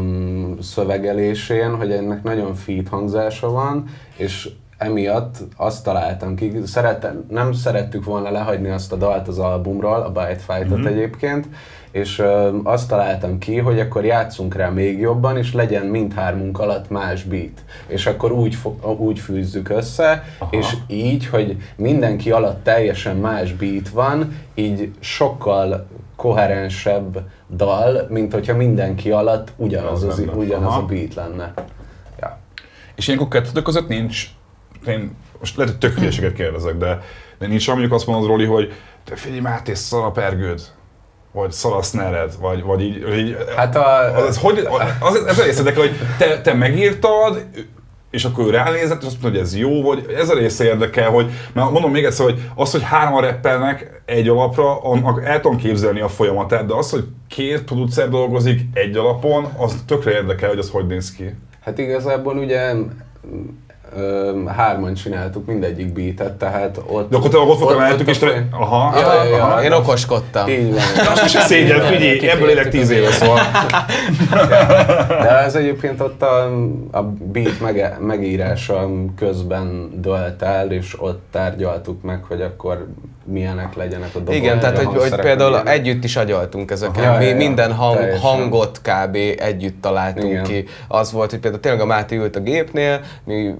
mm, szövegelésén, hogy ennek nagyon feed hangzása van, és emiatt azt találtam ki, Szerette, nem szerettük volna lehagyni azt a dalt az albumról, a Bite Fight-ot Mhm. egyébként, és ö, azt találtam ki, hogy akkor játszunk rá még jobban, és legyen mindhármunk alatt más beat. És akkor úgy, úgy fűzzük össze, Aha. és így, hogy mindenki alatt teljesen más beat van, így sokkal koherensebb dal, mint hogyha mindenki alatt ugyanaz, Az ugyanaz Aha. a beat lenne. Ja. És ilyenkor kettőtök között nincs, én most lehet, hogy tök hülyeséget kérdezek, de, de nincs mondjuk azt mondod, Roli, hogy te figyelj, Máté, szar a pergőd, vagy szar a vagy, vagy így, így Hát a, az, az, hogy, az, ez egész érdekel, hogy te, te megírtad, és akkor ő ránézett, és azt mondta, hogy ez jó, vagy ez a része érdekel, hogy, mert mondom még egyszer, hogy az, hogy hárman rappelnek egy alapra, annak el tudom képzelni a folyamatát, de az, hogy két producer dolgozik egy alapon, az tökre érdekel, hogy az hogy néz ki. Hát igazából ugye hárman csináltuk mindegyik beatet, tehát ott... De akkor te ott mellettük, és a te... Aha, Ja, ja, ja. aha. Én okoskodtam. Így van. Most is szégyen, figyelj, ebből élek tíz éve, szóval. De ez egyébként ott a, a beat mege, megírása közben dölt el, és ott tárgyaltuk meg, hogy akkor milyenek legyenek a dobok. Igen, tehát hogy, hogy például ilyenek. együtt is agyaltunk ezeken. Aha, Mi ja, ja, minden hang, teljesen. hangot kb. együtt találtunk Igen. ki. Az volt, hogy például tényleg a Máté ült a gépnél, mi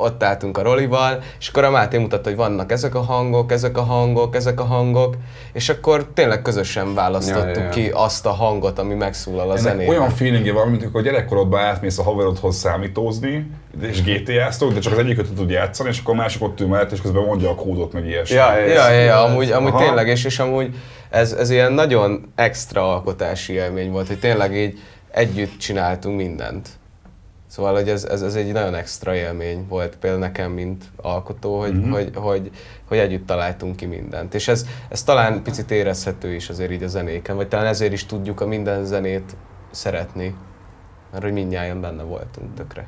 ott álltunk a Rolival, és akkor a Máté mutatta, hogy vannak ezek a hangok, ezek a hangok, ezek a hangok, és akkor tényleg közösen választottuk Ja, ja, ja. ki azt a hangot, ami megszólal a Ennek zenében. olyan feelingje van, mint amikor gyerekkorodban átmész a haverodhoz számítózni, és GTA-ztok, de csak az egyiket tud játszani, és akkor a másik ott ül mellett, és közben mondja a kódot, meg ilyesmi. Ja, ja, Ja, ja, ja, amúgy, amúgy Aha. tényleg, és, és amúgy ez, ez ilyen nagyon extra alkotási élmény volt, hogy tényleg így együtt csináltunk mindent. Szóval, hogy ez, ez, ez egy nagyon extra élmény volt például nekem, mint alkotó, hogy, Mhm. mm-hmm. hogy, hogy, hogy együtt találtunk ki mindent. És ez, ez talán picit érezhető is azért így a zenéken, vagy talán ezért is tudjuk a minden zenét szeretni, mert hogy mindnyáján benne voltunk tökre.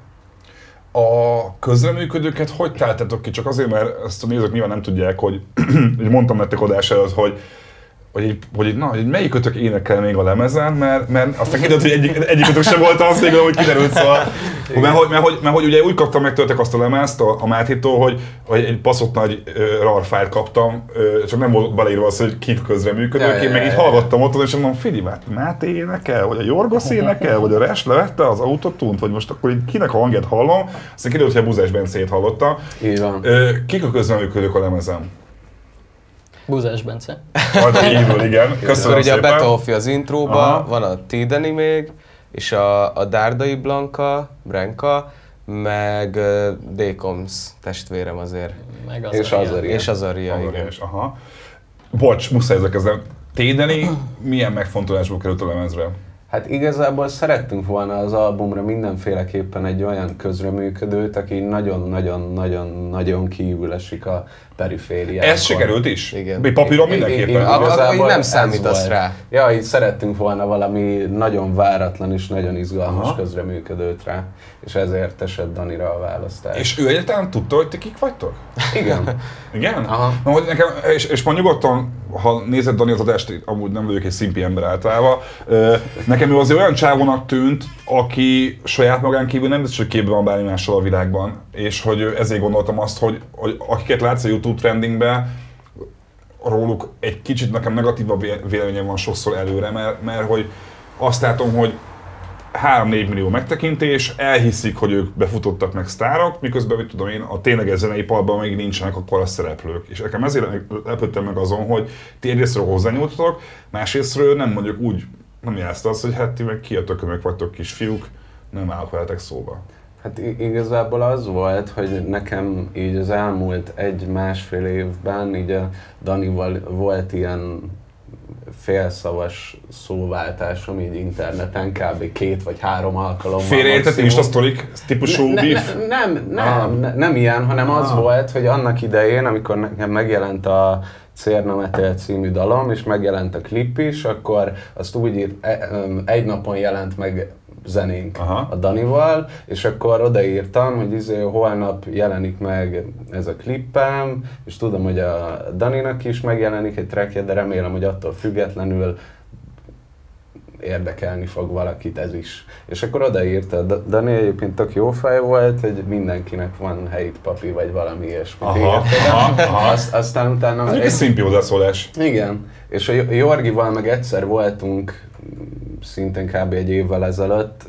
A közreműködőket hogy találtatok ki? Csak azért, mert ezt a nézők nyilván nem tudják, hogy, hogy mondtam nektek adás előtt, hogy hogy, így, hogy így, na, hogy melyikötök énekel még a lemezen, mert, mert aztán kiderült, hogy egyik, egyikötök sem volt az végül, hogy kiderült, szóval, mert, hogy, mert, hogy, mert, hogy ugye úgy kaptam meg tőletek azt a lemezt a, a Mátétól, hogy, hogy egy baszott nagy uh, RAR fájlt kaptam, uh, csak nem volt beleírva az, hogy kik közreműködők, Ja, ja, én meg ja, így ja. hallgattam ott, és mondom, Fili, hát Máté énekel, vagy a Jorgos énekel, vagy a Res levette az autotunt, vagy most akkor így kinek a hangját hallom, aztán kiderült, hogy a Buzás Bencét hallotta. Így van. Ö, Kik a közreműködők a lemezen? Búzás Bence. Majd a kívül, igen. Köszönöm ugye a szépen. Beethoven az intróba, Aha. van a Tideni még, és a, a Dárdai Blanka, Brenka, meg uh, Dékoms testvérem azért. Meg az És a- Azari. És az Aria, igen. Aha. Bocs, muszáj ezzel kezdem. Tédeni milyen megfontolásból került a lemezre? Hát igazából szerettünk volna az albumra mindenféleképpen egy olyan közreműködőt, aki nagyon-nagyon-nagyon-nagyon kívül esik a perifériákon. Ez sikerült is? Igen. Papíron mindenképpen? i- Ak- akkor igazából nem számítasz rá. Ja, így szerettünk volna valami nagyon váratlan és nagyon izgalmas Aha. közreműködőt rá, és ezért esett Danira a választás. És ő egyáltalán tudta, hogy ti kik vagytok? igen. Igen? Aha. Na, hogy nekem, és, és ma nyugodtan, ha nézed Dani az adást, amúgy nem vagyok egy szimpi ember általában, nekem ő azért olyan csávónak tűnt, aki saját magán kívül nem biztos, hogy képben van bármi mással a világban, és hogy ezért gondoltam azt, hogy, hogy akiket látsz a YouTube trendingben, róluk egy kicsit nekem negatívabb vé- véleményem van sokszor előre, mert, mert hogy azt látom, hogy 3-4 millió megtekintés, elhiszik, hogy ők befutottak meg sztárok, miközben, mit tudom én, a tényleges zeneiparban még nincsenek akkor a szereplők. És nekem ezért lepődtem meg azon, hogy ti egyrésztről hozzányúltatok, másrésztről nem mondjuk úgy, nem jelzte azt, hogy hát ti meg ki a tökömök vagytok kisfiúk, nem állok veletek szóba. Hát igazából az volt, hogy nekem így az elmúlt egy-másfél évben így a Danival volt ilyen félszavas szóváltásom így interneten, kb. két vagy három alkalommal. Félreértett maximum. Insta sztorik, típusú Ne- beef? ne- Nem, nem, Ah. ne, nem ilyen, hanem az Ah. volt, hogy annak idején, amikor nekem megjelent a Cérna Metel című dalom, és megjelent a klip is, akkor azt úgy írt, e- egy napon jelent meg zenénk Aha. a Danival, és akkor odaírtam, hogy izé, holnap jelenik meg ez a klippem, és tudom, hogy a Daninak is megjelenik egy trackje, de remélem, hogy attól függetlenül érdekelni fog valakit ez is. És akkor odaírta, Da- Dani egyébként tök jó fej volt, hogy mindenkinek van helyit papi, vagy valami ilyesmi. Aha, aha, aha. Azt, aztán utána... Ez egy szimpi hozzászólás. Igen, és a Jorgival meg egyszer voltunk szintén kb. egy évvel ezelőtt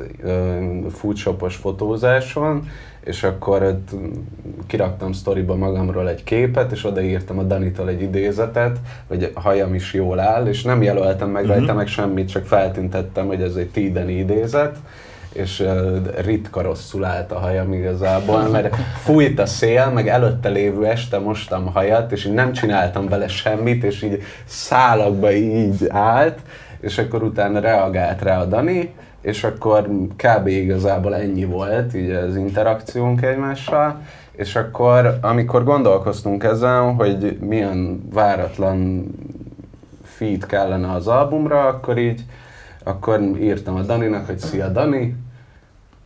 foodshopos fotózáson, és akkor ott kiraktam sztoriba magamról egy képet, és odaírtam a Danitól egy idézetet, hogy a hajam is jól áll, és nem jelöltem meg rajta meg semmit, csak feltüntettem, hogy ez egy Tideni idézet, és ritka rosszul állt a hajam igazából, mert fújt a szél, meg előtte lévő este mostam hajat, és így nem csináltam vele semmit, és így szálakba így állt, és akkor utána reagált rá a Dani, és akkor kb. igazából ennyi volt így az interakciónk egymással, és akkor, amikor gondolkoztunk ezen, hogy milyen váratlan feed kellene az albumra, akkor így, akkor írtam a Daninak, hogy szia Dani,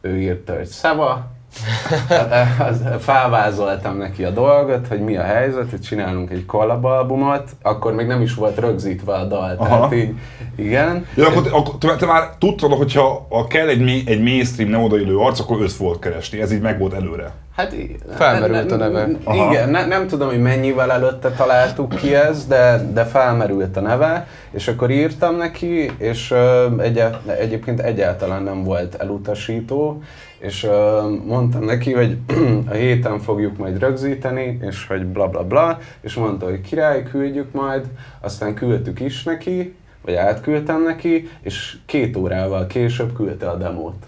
ő írta, hogy szava, Az- felvázoltam neki a dolgot, hogy mi a helyzet, hogy csinálunk egy collab albumot, akkor még nem is volt rögzítve a dal, Aha. tehát így, igen. Ja, akkor, te, akkor te, te már tudtad, hogyha ha kell egy, egy mainstream, nem odaillő arc, akkor őt fogod keresni. Ez így meg volt előre. Hát Felmerült a neve. Aha. Igen, ne, nem tudom, hogy mennyivel előtte találtuk ki ezt, de, de felmerült a neve, és akkor írtam neki, és ö, egy, egyébként egyáltalán nem volt elutasító, és mondtam neki, hogy a héten fogjuk majd rögzíteni, és hogy bla bla bla, és mondta, hogy király, küldjük majd, aztán küldtük is neki, vagy átküldtem neki, és két órával később küldte a demót.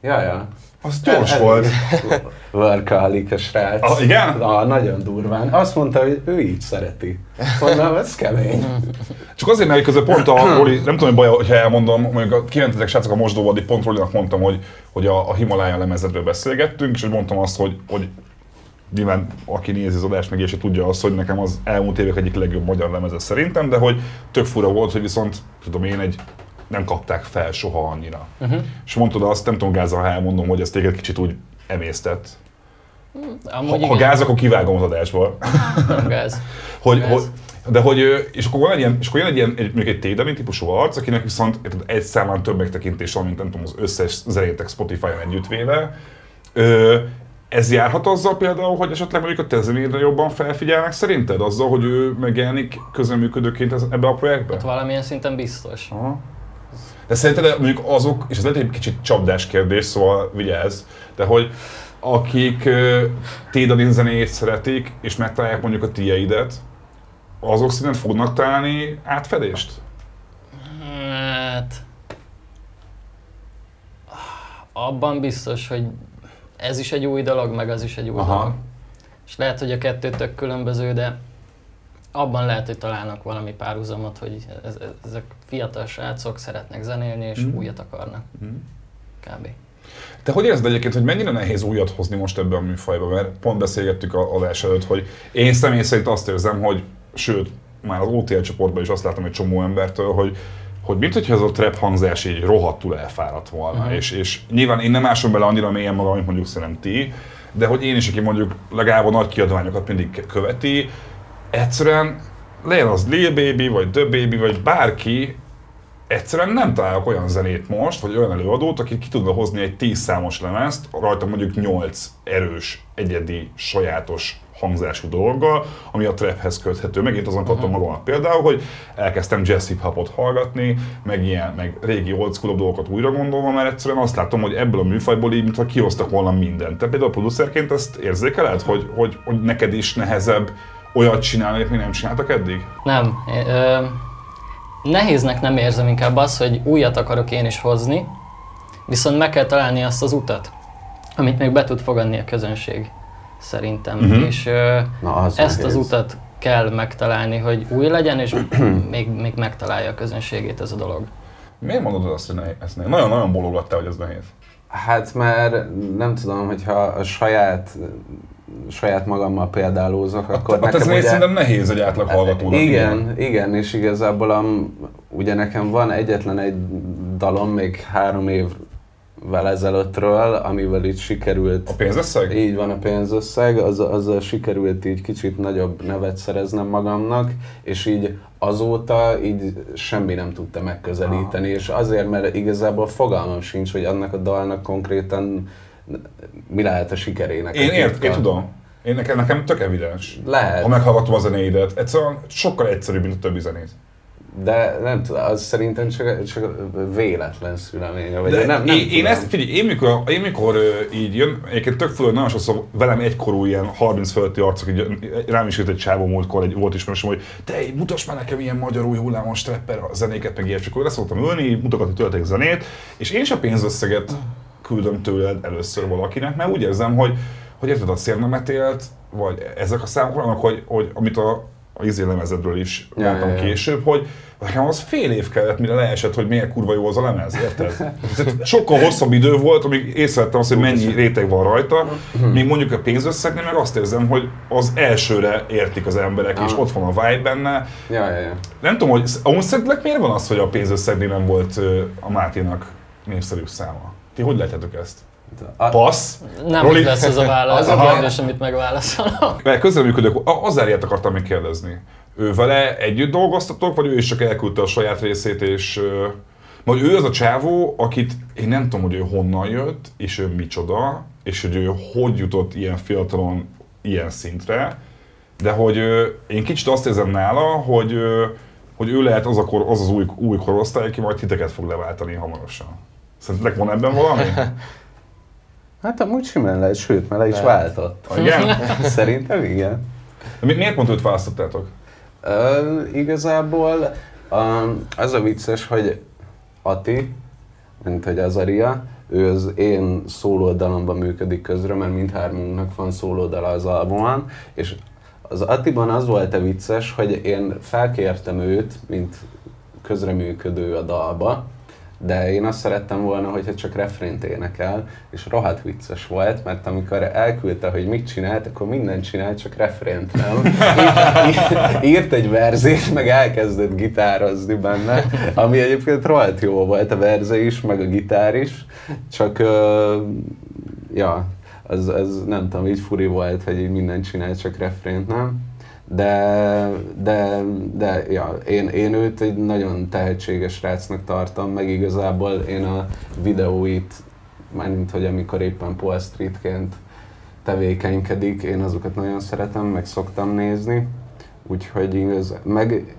Ja, ja. Az gyors volt. Varkálik a srác. Ah, igen? Ah, nagyon durván. Azt mondta, hogy ő így szereti. Mondom, ez kemény. Csak azért, mert közben pont a Roli, nem tudom, hogy baj, hogyha elmondom, mondjuk a kimentetek srácok a mosdóval, addig pont Rolinak mondtam, hogy, hogy a, a Himalája lemezedről beszélgettünk, és hogy mondtam azt, hogy, hogy nyilván aki nézi az adást, meg és tudja azt, hogy nekem az elmúlt évek egyik legjobb magyar lemeze szerintem, de hogy tök fura volt, hogy viszont tudom én egy nem kapták fel soha annyira. Uh-huh. És mondtad azt, nem tudom Gáza, ha elmondom, hogy ez téged kicsit úgy emésztett. Amúgy Ha, igen, ha gáz, akkor kivágom az adásból. nem gáz. hogy, Gáz. hogy, de hogy, és akkor van egy ilyen, és akkor jön egy ilyen, egy, mondjuk egy Tédemin típusú arc, akinek viszont egy számán több megtekintés van, mint nem tudom, az összes zenétek Spotify-on együttvéve. Ö, ez járhat azzal például, hogy esetleg mondjuk a te zenédre jobban felfigyelnek szerinted? Azzal, hogy ő megjelenik közreműködőként ebbe a projektbe? Hát valamilyen szinten biztos. Aha. De szerinted mondjuk azok, és ez lehet egy kicsit csapdás kérdés, szóval vigyázz, de hogy akik ö, Tédalin zenéjét szeretik, és megtalálják mondjuk a tieidet, azok szerinted fognak találni átfedést? Hát... Abban biztos, hogy ez is egy új dolog, meg az is egy új Aha. dolog. És lehet, hogy a kettő tök különböző, de abban lehet, hogy találnak valami párhuzamot, hogy ez, ezek fiatal srácok szeretnek zenélni, és Mhm. újat akarnak. Kb. Te hogy érzed egyébként, hogy mennyire nehéz újat hozni most ebben a műfajban? Mert pont beszélgettük a adás előtt, hogy én személy szerint azt érzem, hogy sőt, már az OTL csoportban is azt látom egy csomó embertől, hogy hogy mint hogyha ez a trap hangzás így rohadtul elfáradt volna. Uh-huh. És, és nyilván én nem ásom bele annyira mélyen magam, mint mondjuk szerintem ti, de hogy én is, aki mondjuk legalább a nagy kiadványokat mindig követi, egyszerűen legyen az Lil Baby, vagy The Baby, vagy bárki, egyszerűen nem találok olyan zenét most, vagy olyan előadót, aki ki tudna hozni egy 10 számos lemezt, rajta mondjuk 8 erős, egyedi, sajátos hangzású dologgal, ami a traphez köthető. Megint azon kaptam magamat például, hogy elkezdtem jazz hip hopot hallgatni, meg ilyen, meg régi old school dolgokat újra gondolva, mert egyszerűen azt látom, hogy ebből a műfajból így, mintha kihoztak volna mindent. Te például producerként ezt érzékeled, hogy, hogy, hogy neked is nehezebb olyat csinálni, amit még nem csináltak eddig? Nem. Ö, nehéznek nem érzem inkább az, hogy újat akarok én is hozni, viszont meg kell találni azt az utat, amit még be tud fogadni a közönség, szerintem. Uh-huh. És ö, Na, az ezt nehéz. az utat kell megtalálni, hogy új legyen, és még, még megtalálja a közönségét ez a dolog. Miért mondod azt, hogy nehéz? Ezt nehéz? Nagyon-nagyon bologattál, hogy ez nehéz. Hát mert nem tudom, hogyha a saját, saját magammal példálózok, akkor Hát ez nekem nehéz, ugye... szerintem nehéz egy átlag hallgatónak. Igen, igen, és igazából a, ugye nekem van egyetlen egy dalom még három évvel ezelőttről, amivel így sikerült A pénzösszeg? így van a pénzösszeg, az, azzal sikerült így kicsit nagyobb nevet szereznem magamnak, és így azóta így semmi nem tudta megközelíteni, és azért, mert igazából fogalmam sincs, hogy annak a dalnak konkrétan mi lehet a sikerének. Én a ért, titka. én tudom. Én nekem, nekem tök evidens. Lehet. Ha meghallgatom a zenéidet, egyszerűen sokkal egyszerűbb, mint a többi zenét. De nem tudom, az szerintem csak, csak véletlen szüleménye, vagy De nem, nem én, én ezt, figyelj, én mikor, én mikor ö, így jön, egyébként tök hogy nagyon sokszor velem egykorú ilyen 30 fölötti arcok, így, rám is jött egy csávó múltkor, egy volt ismerősöm, hogy te így, mutass már nekem ilyen magyar új hullámos trapper a zenéket, meg ilyesmi. Akkor le szoktam ülni, mutogatni töltek zenét, és én is a pénzösszeget küldöm tőled először valakinek, mert úgy érzem, hogy, hogy érted a szérnemetélt, vagy ezek a számok olyanok, hogy, hogy amit a, a izé lemezedről is Ja, láttam ja, ja. később, hogy nekem az fél év kellett, mire leesett, hogy milyen kurva jó az a lemez, érted? Tehát sokkal hosszabb idő volt, amíg észrevettem azt, hogy mennyi réteg van rajta, míg mondjuk a pénzösszegnél meg azt érzem, hogy az elsőre értik az emberek, és ott van a vibe benne. Ja, ja, ja. Nem tudom, hogy amúgy szerintetek miért van az, hogy a pénzösszegnél nem volt a Máténak népszerűbb száma? Ti hogy látjátok ezt? A, Passz? Nem Roli? Lesz az a válasz, Az a kérdés, amit megválaszolok. Mert közreműködők, a- az Áriát akartam még kérdezni. Ő vele együtt dolgoztatok, vagy ő is csak elküldte a saját részét, és... Vagy ő az a csávó, akit én nem tudom, hogy ő honnan jött, és ő micsoda, és hogy ő hogy jutott ilyen fiatalon ilyen szintre, de hogy én kicsit azt érzem nála, hogy, hogy ő lehet az, a kor, az az új, új korosztály, aki majd titeket fog leváltani hamarosan. Szerintetek van ebben valami? Hát amúgy simán lehet, sőt, már le is váltott. Igen? Szerintem igen. Mi- Miért pont őt választottátok? Ö, igazából um, az a vicces, hogy Ati, mint hogy az Aria, ő az én szólódalamban működik közre, mert mindhármunknak van szólódala az albumon, és az Atiban az volt a vicces, hogy én felkértem őt, mint közreműködő a dalba, de én azt szerettem volna, hogyha csak refrént énekel, és rohadt vicces volt, mert amikor elküldte, hogy mit csinált, akkor mindent csinált, csak refrént nem. Írt, egy verzét, meg elkezdett gitározni benne, ami egyébként rohadt jó volt a verze is, meg a gitár is, csak ja, az, az nem tudom, így furi volt, hogy így mindent csinált, csak refrént nem. De, de, de ja, én, én őt egy nagyon tehetséges srácnak tartom, meg igazából én a videóit, mármint hogy amikor éppen Paul Streetként tevékenykedik, én azokat nagyon szeretem, meg szoktam nézni. Úgyhogy igaz, meg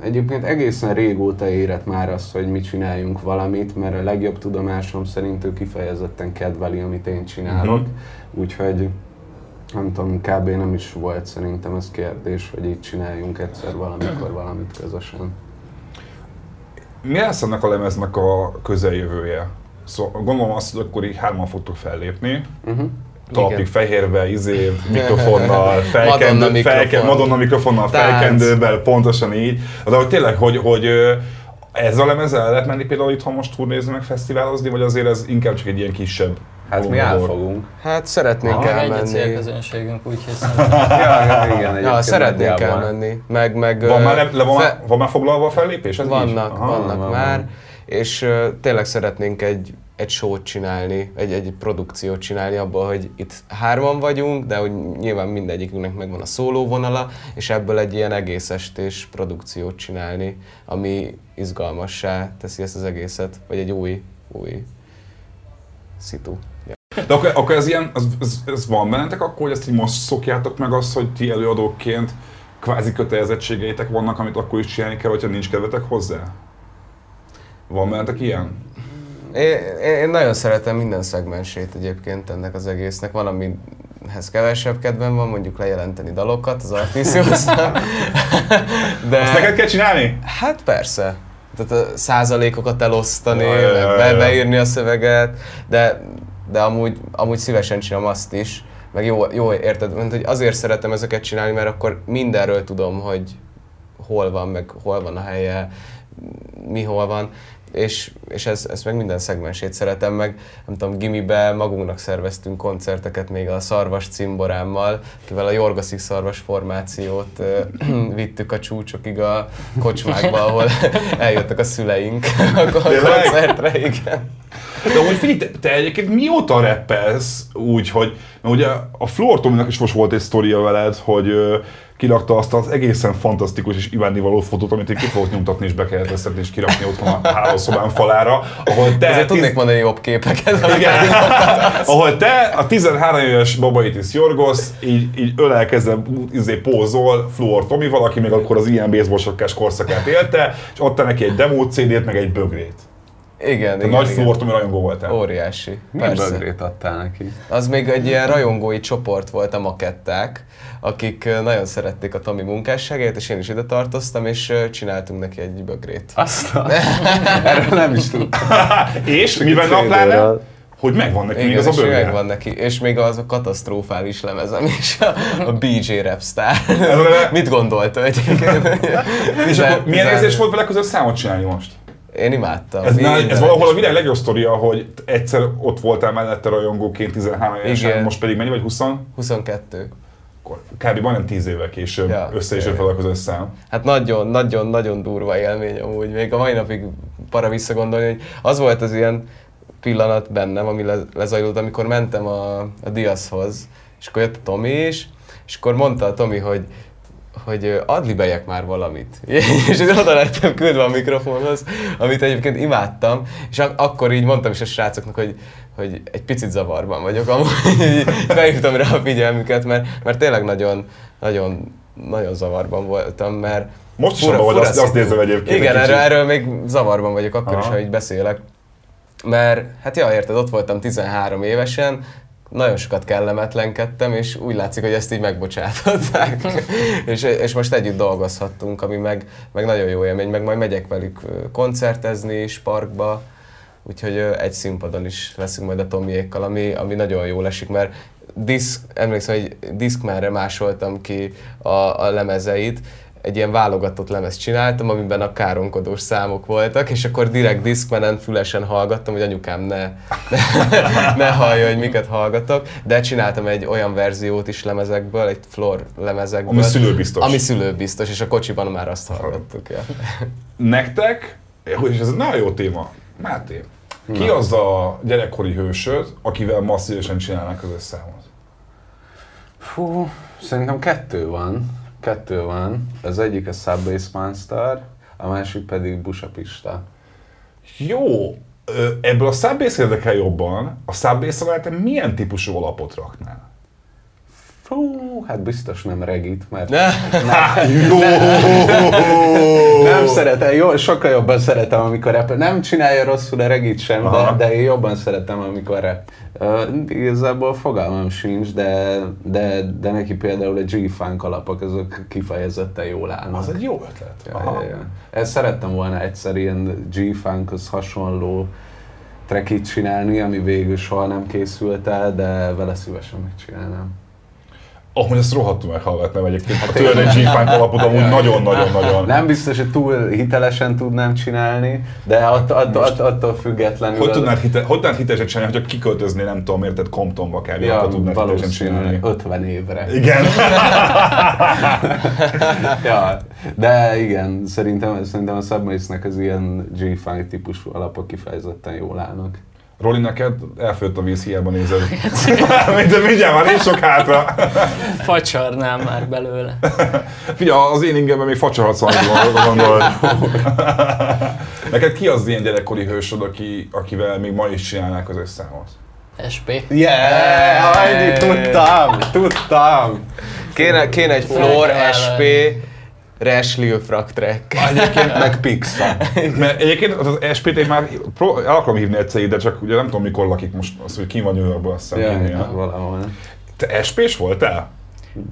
egyébként egészen régóta érett már az, hogy mi csináljunk valamit, mert a legjobb tudomásom szerint ő kifejezetten kedveli, amit én csinálok. Mhm. Úgyhogy nem tudom, kb. nem is volt szerintem ez kérdés, hogy így csináljunk egyszer valamikor valamit közösen. Mi lesz ennek a lemeznek a közeljövője? Szóval gondolom azt, hogy akkor így hárman fogtok fellépni, Uh-huh. talpig fehérbe, izé, mikrofonnal, felkendő, Madonna mikrofon. Felke, Madonna mikrofonnal, Tánc. felkendővel, pontosan így. De hogy tényleg, hogy, hogy ez a lemezzel el lehet menni például itthon most turnézni, meg fesztiválozni, vagy azért ez inkább csak egy ilyen kisebb Hát mi elfogunk. Hát szeretnénk Van egy a elmenni. célközönségünk, úgy hiszem. ja, ja, igen, Ja, szeretnénk elmenni. Meg, meg, Van már, le, van, fe- van már foglalva a fellépés? Ez? Vannak, Aha. vannak van, már, van. és ö, tényleg szeretnénk egy, egy show-t csinálni, egy, egy produkciót csinálni abból, hogy itt hárman vagyunk, de hogy nyilván mindegyikünknek megvan a szóló vonala, és ebből egy ilyen egész estés produkciót csinálni, ami izgalmassá teszi ezt az egészet, vagy egy új, új szitu. De akkor, akkor ez ilyen, ez, ez, ez van bennetek akkor, hogy ezt így most szokjátok meg azt, hogy ti előadóként kvázi kötelezettségeitek vannak, amit akkor is csinálni kell, hogyha nincs kedvetek hozzá? Van bennetek ilyen? Én, én nagyon szeretem minden szegmensét egyébként ennek az egésznek. Van, amihez kevesebb kedvem van, mondjuk lejelenteni dalokat az Artisiusnál. De... Ezt neked kell csinálni? Hát persze. Tehát a százalékokat elosztani, Ja, meg ja. beírni a szöveget, de, de amúgy, amúgy szívesen csinálom azt is. Meg jó, jó érted, mert hogy azért szeretem ezeket csinálni, mert akkor mindenről tudom, hogy hol van, meg hol van a helye, mi hol van, és, és ez, ezt meg minden szegmensét szeretem, meg nem tudom, gimibe magunknak szerveztünk koncerteket még a Szarvas cimborámmal, akivel a Jorgaszik Szarvas formációt ö, vittük a csúcsokig a kocsmákba, ahol eljöttek a szüleink a koncertre, igen. De úgy figyelj, te, te egyébként mióta rappelsz úgy, hogy mert ugye a Flor Tominak is most volt egy sztoria veled, hogy ö, kirakta azt az egészen fantasztikus és imádnivaló fotót, amit én ki fogok nyomtatni és bekeresztetni és kirakni otthon a hálószobám falára, ahol te... Ezért tiz- tudnék mondani jobb képeket, Igen. Ahol te, a 13 éves Babaitis Jorgos, így, így ölelkezve izé, pózol Fluor Tomi, valaki még akkor az ilyen baseball korszakát élte, és adta neki egy demo CD-t, meg egy bögrét. Igen, igen, nagy igen. Fluor Tomi rajongó voltál. Óriási. Milyen bögrét adtál neki? Az még egy ilyen rajongói csoport volt a maketták, akik nagyon szerették a Tomi munkásságát, és én is ide tartoztam, és csináltunk neki egy bögrét. Aztán. Erről nem is tudtam. És mi benne a pláne? Hogy megvan neki még Igen, az a és még bögre. megvan neki. És még az a katasztrofális lemezem is, a, a BJ Rapstar. Mit gondolta egyébként? És akkor milyen érzés volt vele között számot csinálni most? Én imádtam. Ez, Minden ez valahol a világ legjobb sztoria, hogy egyszer ott voltál mellette rajongóként 13 évesen, most pedig mennyi vagy 20? 22. Akkor kb. majdnem 10 évvel később Ja. össze is fel a közös szám. Hát nagyon, nagyon, nagyon durva élmény amúgy. Még a mai napig para visszagondolni, hogy az volt az ilyen pillanat bennem, ami le, lezajlott, amikor mentem a, a Diaszhoz, és akkor jött a Tomi is, és akkor mondta a Tomi, hogy hogy adlibeljek már valamit. és így oda lettem küldve a mikrofonhoz, amit egyébként imádtam, és ak- akkor így mondtam is a srácoknak, hogy, hogy egy picit zavarban vagyok, amúgy felhívtam rá a figyelmüket, mert, mert tényleg nagyon, nagyon, nagyon zavarban voltam, mert Most is Fura- abban vagy, fura azt, azt nézem egyébként. igen, egy erről, erről még zavarban vagyok akkor is, Aha. ha így beszélek. mert hát ja, érted, ott voltam 13 évesen, nagyon sokat kellemetlenkedtem, és úgy látszik, hogy ezt így megbocsátották. és, és most együtt dolgozhattunk, ami meg, meg nagyon jó élmény, meg majd megyek velük koncertezni is parkba, úgyhogy egy színpadon is leszünk majd a Tomiékkal, ami, ami nagyon jól esik, mert diszk, emlékszem, hogy Discmanre másoltam ki a, a lemezeit, egy ilyen válogatott lemezt csináltam, amiben a káronkodós számok voltak, és akkor direkt Discmanen fülesen hallgattam, hogy anyukám ne, ne, ne hallja, hogy miket hallgatok, de csináltam egy olyan verziót is lemezekből, egy floor lemezekből. Ami szülőbiztos. Ami szülőbiztos, és a kocsiban már azt hallgattuk. Ja. Nektek, és ez egy nagyon jó téma, Máté, ki az a gyerekkori hősöd, akivel ma szívesen csinálnak közös számot? Fú, szerintem kettő van. Kettő van. Az egyik a Subbase Monster, a másik pedig Busapista. Jó, ebből a Subbase érdekel jobban, a Subbase-ra te milyen típusú alapot raknál? Fú, hát biztos nem regit, mert Jó! nem szeretem, jó, sokkal jobban szeretem, amikor rap. Nem csinálja rosszul a regit sem, Aha. de, de én jobban szeretem, amikor rap. Uh, igazából fogalmam sincs, de, de, de neki például a G-Funk alapok, azok kifejezetten jól állnak. Az egy jó ötlet. Ja, Aha. ja, ja. Ezt szerettem volna egyszer ilyen G-Funkhoz hasonló trackit csinálni, ami végül soha nem készült el, de vele szívesen megcsinálnám. Amúgy ezt rohadtul meghallgatnám egyébként. A tőled egy G-Funk alapot amúgy nagyon-nagyon-nagyon. Nem biztos, hogy túl hitelesen tudnám csinálni, de att, att, att, attól függetlenül... Hogy tudnád, hite, hogy tudnád hitelesen csinálni, hogyha kiköltöznél, nem tudom, érted, Comptonba kb. ja, tudnád hitelesen csinálni. 50 évre. Igen. ja, de igen, szerintem, szerintem a Submace-nek az ilyen G-Funk típusú alapok kifejezetten jól állnak. Roli, neked elfőtt a víz, hiába nézed. Mind- Mindjárt már nincs sok hátra. Facsarnám már belőle. Figyelj, az én ingemben még facsarhatsz valamit gondolod. Neked ki az ilyen gyerekkori hősöd, aki, akivel még ma is csinálnák az összehamot? SP. Yeah! Annyi, tudtam, tudtam! Kéne, kéne egy Elkezdem SP Rashly Frack track. Egyébként meg Pixar. Mert egyébként az SPT én már pró- el akarom hívni egyszer ide, csak ugye nem tudom mikor lakik most, azt, hogy ki van New Yorkban, azt hiszem. Ja, valahol. Te SP-s voltál?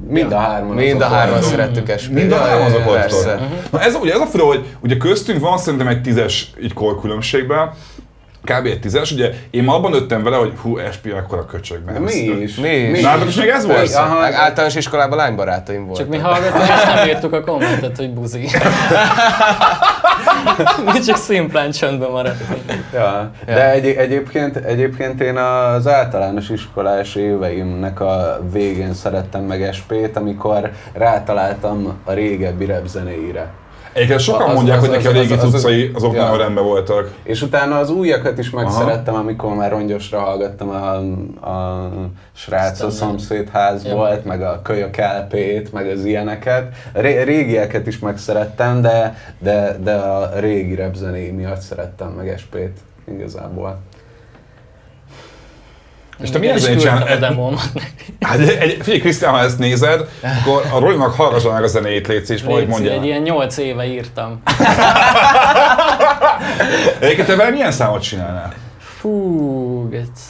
Mind a hárman. Mind a hárman szerettük SP. Mind a hárman azok. Persze. Na ez, ugye ez a fura, hogy ugye köztünk van szerintem egy tízes így korkülönbségben, kb. egy tízes, ugye én ma abban nőttem vele, hogy hú, SP akkora köcsög. mert Mi is. Mi is. Nálatok is még ez volt? Persze. Aha. Meg általános iskolában lánybarátaim voltak. Csak mi hallgatunk, és nem írtuk a kommentet, hogy buzi. mi csak szimplán csöndben maradtunk. Ja, de egy, egyébként, egyébként én az általános iskolás éveimnek a végén szerettem meg SP-t, amikor rátaláltam a régebbi rap zenéire. Egyébként sokan Az- mondják, az- hogy neki a régi az- az- cuccai azok ja. nagyon rendben voltak. És utána az újakat is megszerettem, amikor már rongyosra hallgattam a, a srác a Aztán szomszédház Ja. volt, meg a kölyök LP-t, meg az ilyeneket. Ré- régieket is megszerettem, de, de, de a régi rap zené miatt szerettem meg SP-t igazából. És te milyen zenét a demómat. Hát egy, figyelj, Krisztián, ha ezt nézed, akkor a Rolinak hallgasson meg a zenét, légy és Léci, mondja. egy ilyen 8 éve írtam. Egyébként te vele milyen számot csinálnál? Fú, gec.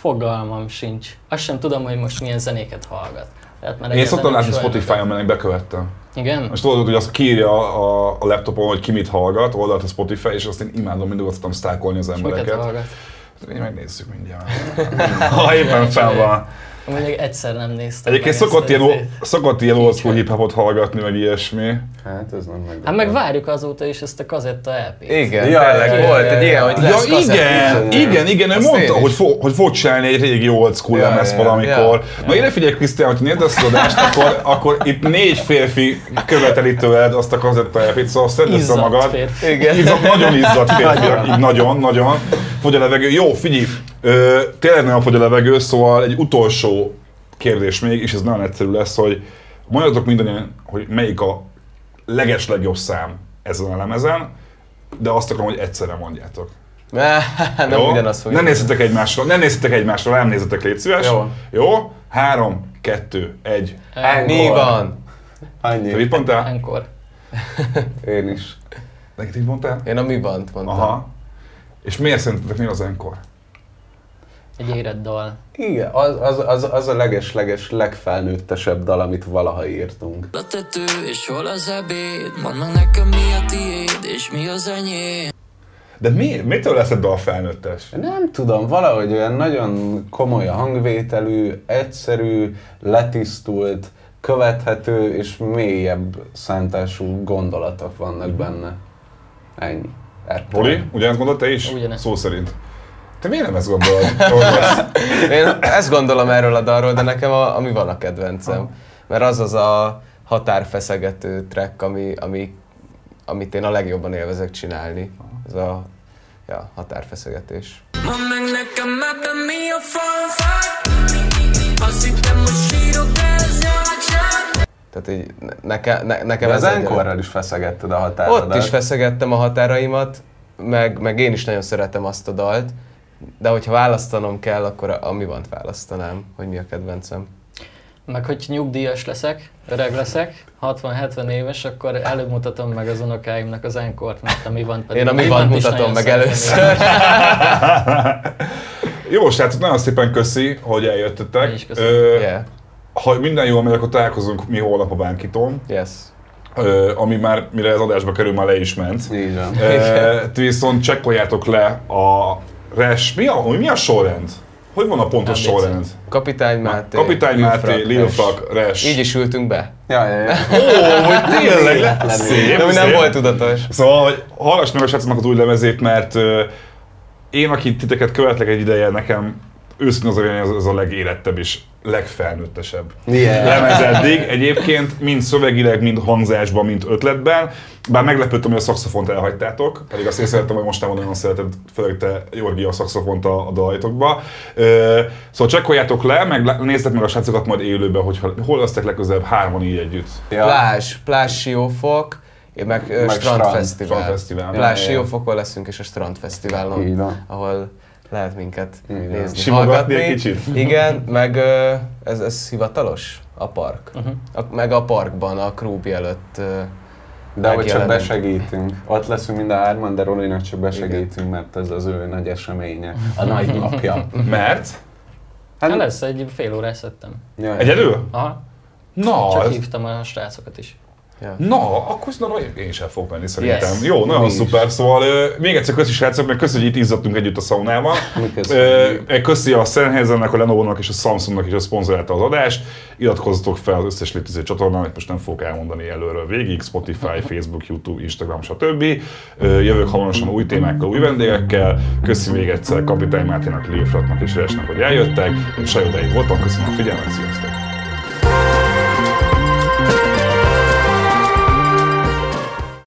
Fogalmam sincs. Azt sem tudom, hogy most milyen zenéket hallgat. Tehát már Én szoktam látni Spotify-on, mert bekövettem. Igen? Most tudod, hogy azt kiírja a, a laptopon, hogy ki mit hallgat, oldalt a Spotify, és azt én imádom, mindig azt sztákolni az És miket embereket. hallgat? Én megnézzük mindjárt. ha éppen fenn van. Mondjuk egyszer nem néztem Egyébként szokott ilyen, izét. szokott ilyen old school hip-hopot hallgatni, meg ilyesmi. Hát ez nem meg. Hát meg várjuk azóta is ezt a kazetta LP-t. Igen, Ja, tényleg ja, volt ja, egy ja, ilyen, ja. hogy Ja, lesz kazettás. igen, igen, igen, ő mondta, hogy, fog, hogy fog csinálni egy régi old school Ja, lemez ja, valamikor. ja. Na ide figyelj Krisztián, hogy nézd ezt az adást, akkor, akkor itt négy férfi követeli tőled azt a kazetta LP-t, szóval szedd össze Izzadt magad. férfi. Igen. Izzad, nagyon izzadt férfiak, így nagyon, nagyon. Fogy a levegő. Jó, figyelj, ö, tényleg nagyon fogy a levegő, szóval egy utolsó kérdés még, és ez nagyon egyszerű lesz, hogy mondjatok mindannyian, hogy melyik a leges legjobb szám ezen a lemezen, de azt akarom, hogy egyszerre mondjátok. nem Jó? ugyanaz fog. Ne nézzetek egymásra, ne nézzetek egymásra, nem nézzetek, légy szíves. Jó. Jó? Három, kettő, egy. Mi van? Te Annyi. mit mondtál? Enkor. Én is. Neked mit mondtál? Én a mi van mondtam. Aha. És miért szerintetek mi az enkor? Egy érett dal. Igen, az, az, az, az a leges-leges legfelnőttesebb dal, amit valaha írtunk. A tető, és hol az ebéd? Mondd meg nekem mi a tiéd, és mi az enyém De mi, mitől lesz a felnőttes? Nem tudom, valahogy olyan nagyon komoly a hangvételű, egyszerű, letisztult, követhető és mélyebb szántású gondolatok vannak benne. Ennyi. Ettől. Poli, ugyanezt gondolod te is? Ugyanezt. Szó szerint. Te miért nem ezt gondolod? Én ezt gondolom erről a dalról, de nekem a, ami van a kedvencem. Mert az az a határfeszegető track, ami, ami, amit én a legjobban élvezek csinálni. Ez a ja, határfeszegetés. Mondd meg nekem ebben mi a fanfár Azt hittem, hogy sírok, de Tehát így ne- neke, ne, nekem De ez egy- enkorral is feszegetted a határodat. Ott is feszegettem a határaimat, meg, meg én is nagyon szeretem azt a dalt, de hogyha választanom kell, akkor a, a mi van választanám, hogy mi a kedvencem. Meg hogy nyugdíjas leszek, öreg leszek, 60-70 éves, akkor előbb mutatom meg az unokáimnak az enkort, mert a mi van pedig. Én a mi van mutatom meg először. Jó, srácok, nagyon szépen köszi, hogy eljöttetek. Mi is köszönjük. Ö, Yeah, Ha minden jól megy, akkor találkozunk mi holnap a Bánkiton, yes. ö, ami már, mire az adásba kerül, már le is ment. Így van. Ti viszont csekkoljátok le a res... Mi a, mi a sorrend? Hogy van a pontos ABC. sorrend? Kapitány Máté, Kapitány Máté, Frak, Lil Res. Így is ültünk be. Ja, ja, ja. Ó, hogy tényleg le- szép, De nem szép. volt tudatos. Szóval, hogy hallgass meg a srácoknak az új lemezét, mert ö, én, aki titeket követlek egy ideje, nekem őszintén az a vélemény, ez, ez a legérettebb és legfelnőttesebb Yeah. lemez eddig. Egyébként mind szövegileg, mind hangzásban, mind ötletben. Bár meglepődtem, hogy a szaxofont elhagytátok, pedig azt észrevettem, hogy mostában nagyon szereted, főleg te, Jorgi, a szaxofont a, a dalaitokba. Ö, szóval csekkoljátok le, meg nézzetek meg a srácokat majd élőben, hogy hol lesztek legközelebb hárman így együtt. Ja. Plázs, Plázs Siófok, meg, meg Strand. Plázs Ja, ja, ja. Siófokon leszünk, és a Strandfesztiválon, Így van. ahol lehet minket Így van. nézni, Simogatni hallgatni. egy kicsit? Igen, meg ez, ez hivatalos? A park. Uh-huh. A, meg a parkban, a Krúbi előtt De hogy csak besegítünk. Ott leszünk mind a hárman, de Rolinak csak besegítünk, mert ez az ő nagy eseménye. A nagy napja. Mert? Hát lesz egy fél órás szedtem. Ja, Egyedül? Aha, Na, csak ez, hívtam a srácokat is. Ja. na, akkor na, én is el fogok menni szerintem. Yes. Jó, nagyon Mi is. szuper. Szóval ö, még egyszer köszi srácok, meg köszi, hogy itt izzadtunk együtt a szaunában. Köszönjük. Köszi a Sennheisernek, a Lenovo-nak és a Samsungnak is, hogy szponzorálta az adást. Iratkozzatok fel az összes létező csatornán, most nem fogok elmondani előről végig, Spotify, Facebook, YouTube, Instagram, stb. Ö, Jövök hamarosan új témákkal, új vendégekkel. Köszi még egyszer Kapitány Máténak, Lil Fratnak és Resnek, hogy eljöttek. Én Sajodáig voltam, köszönöm a figyelmet, sziasztok!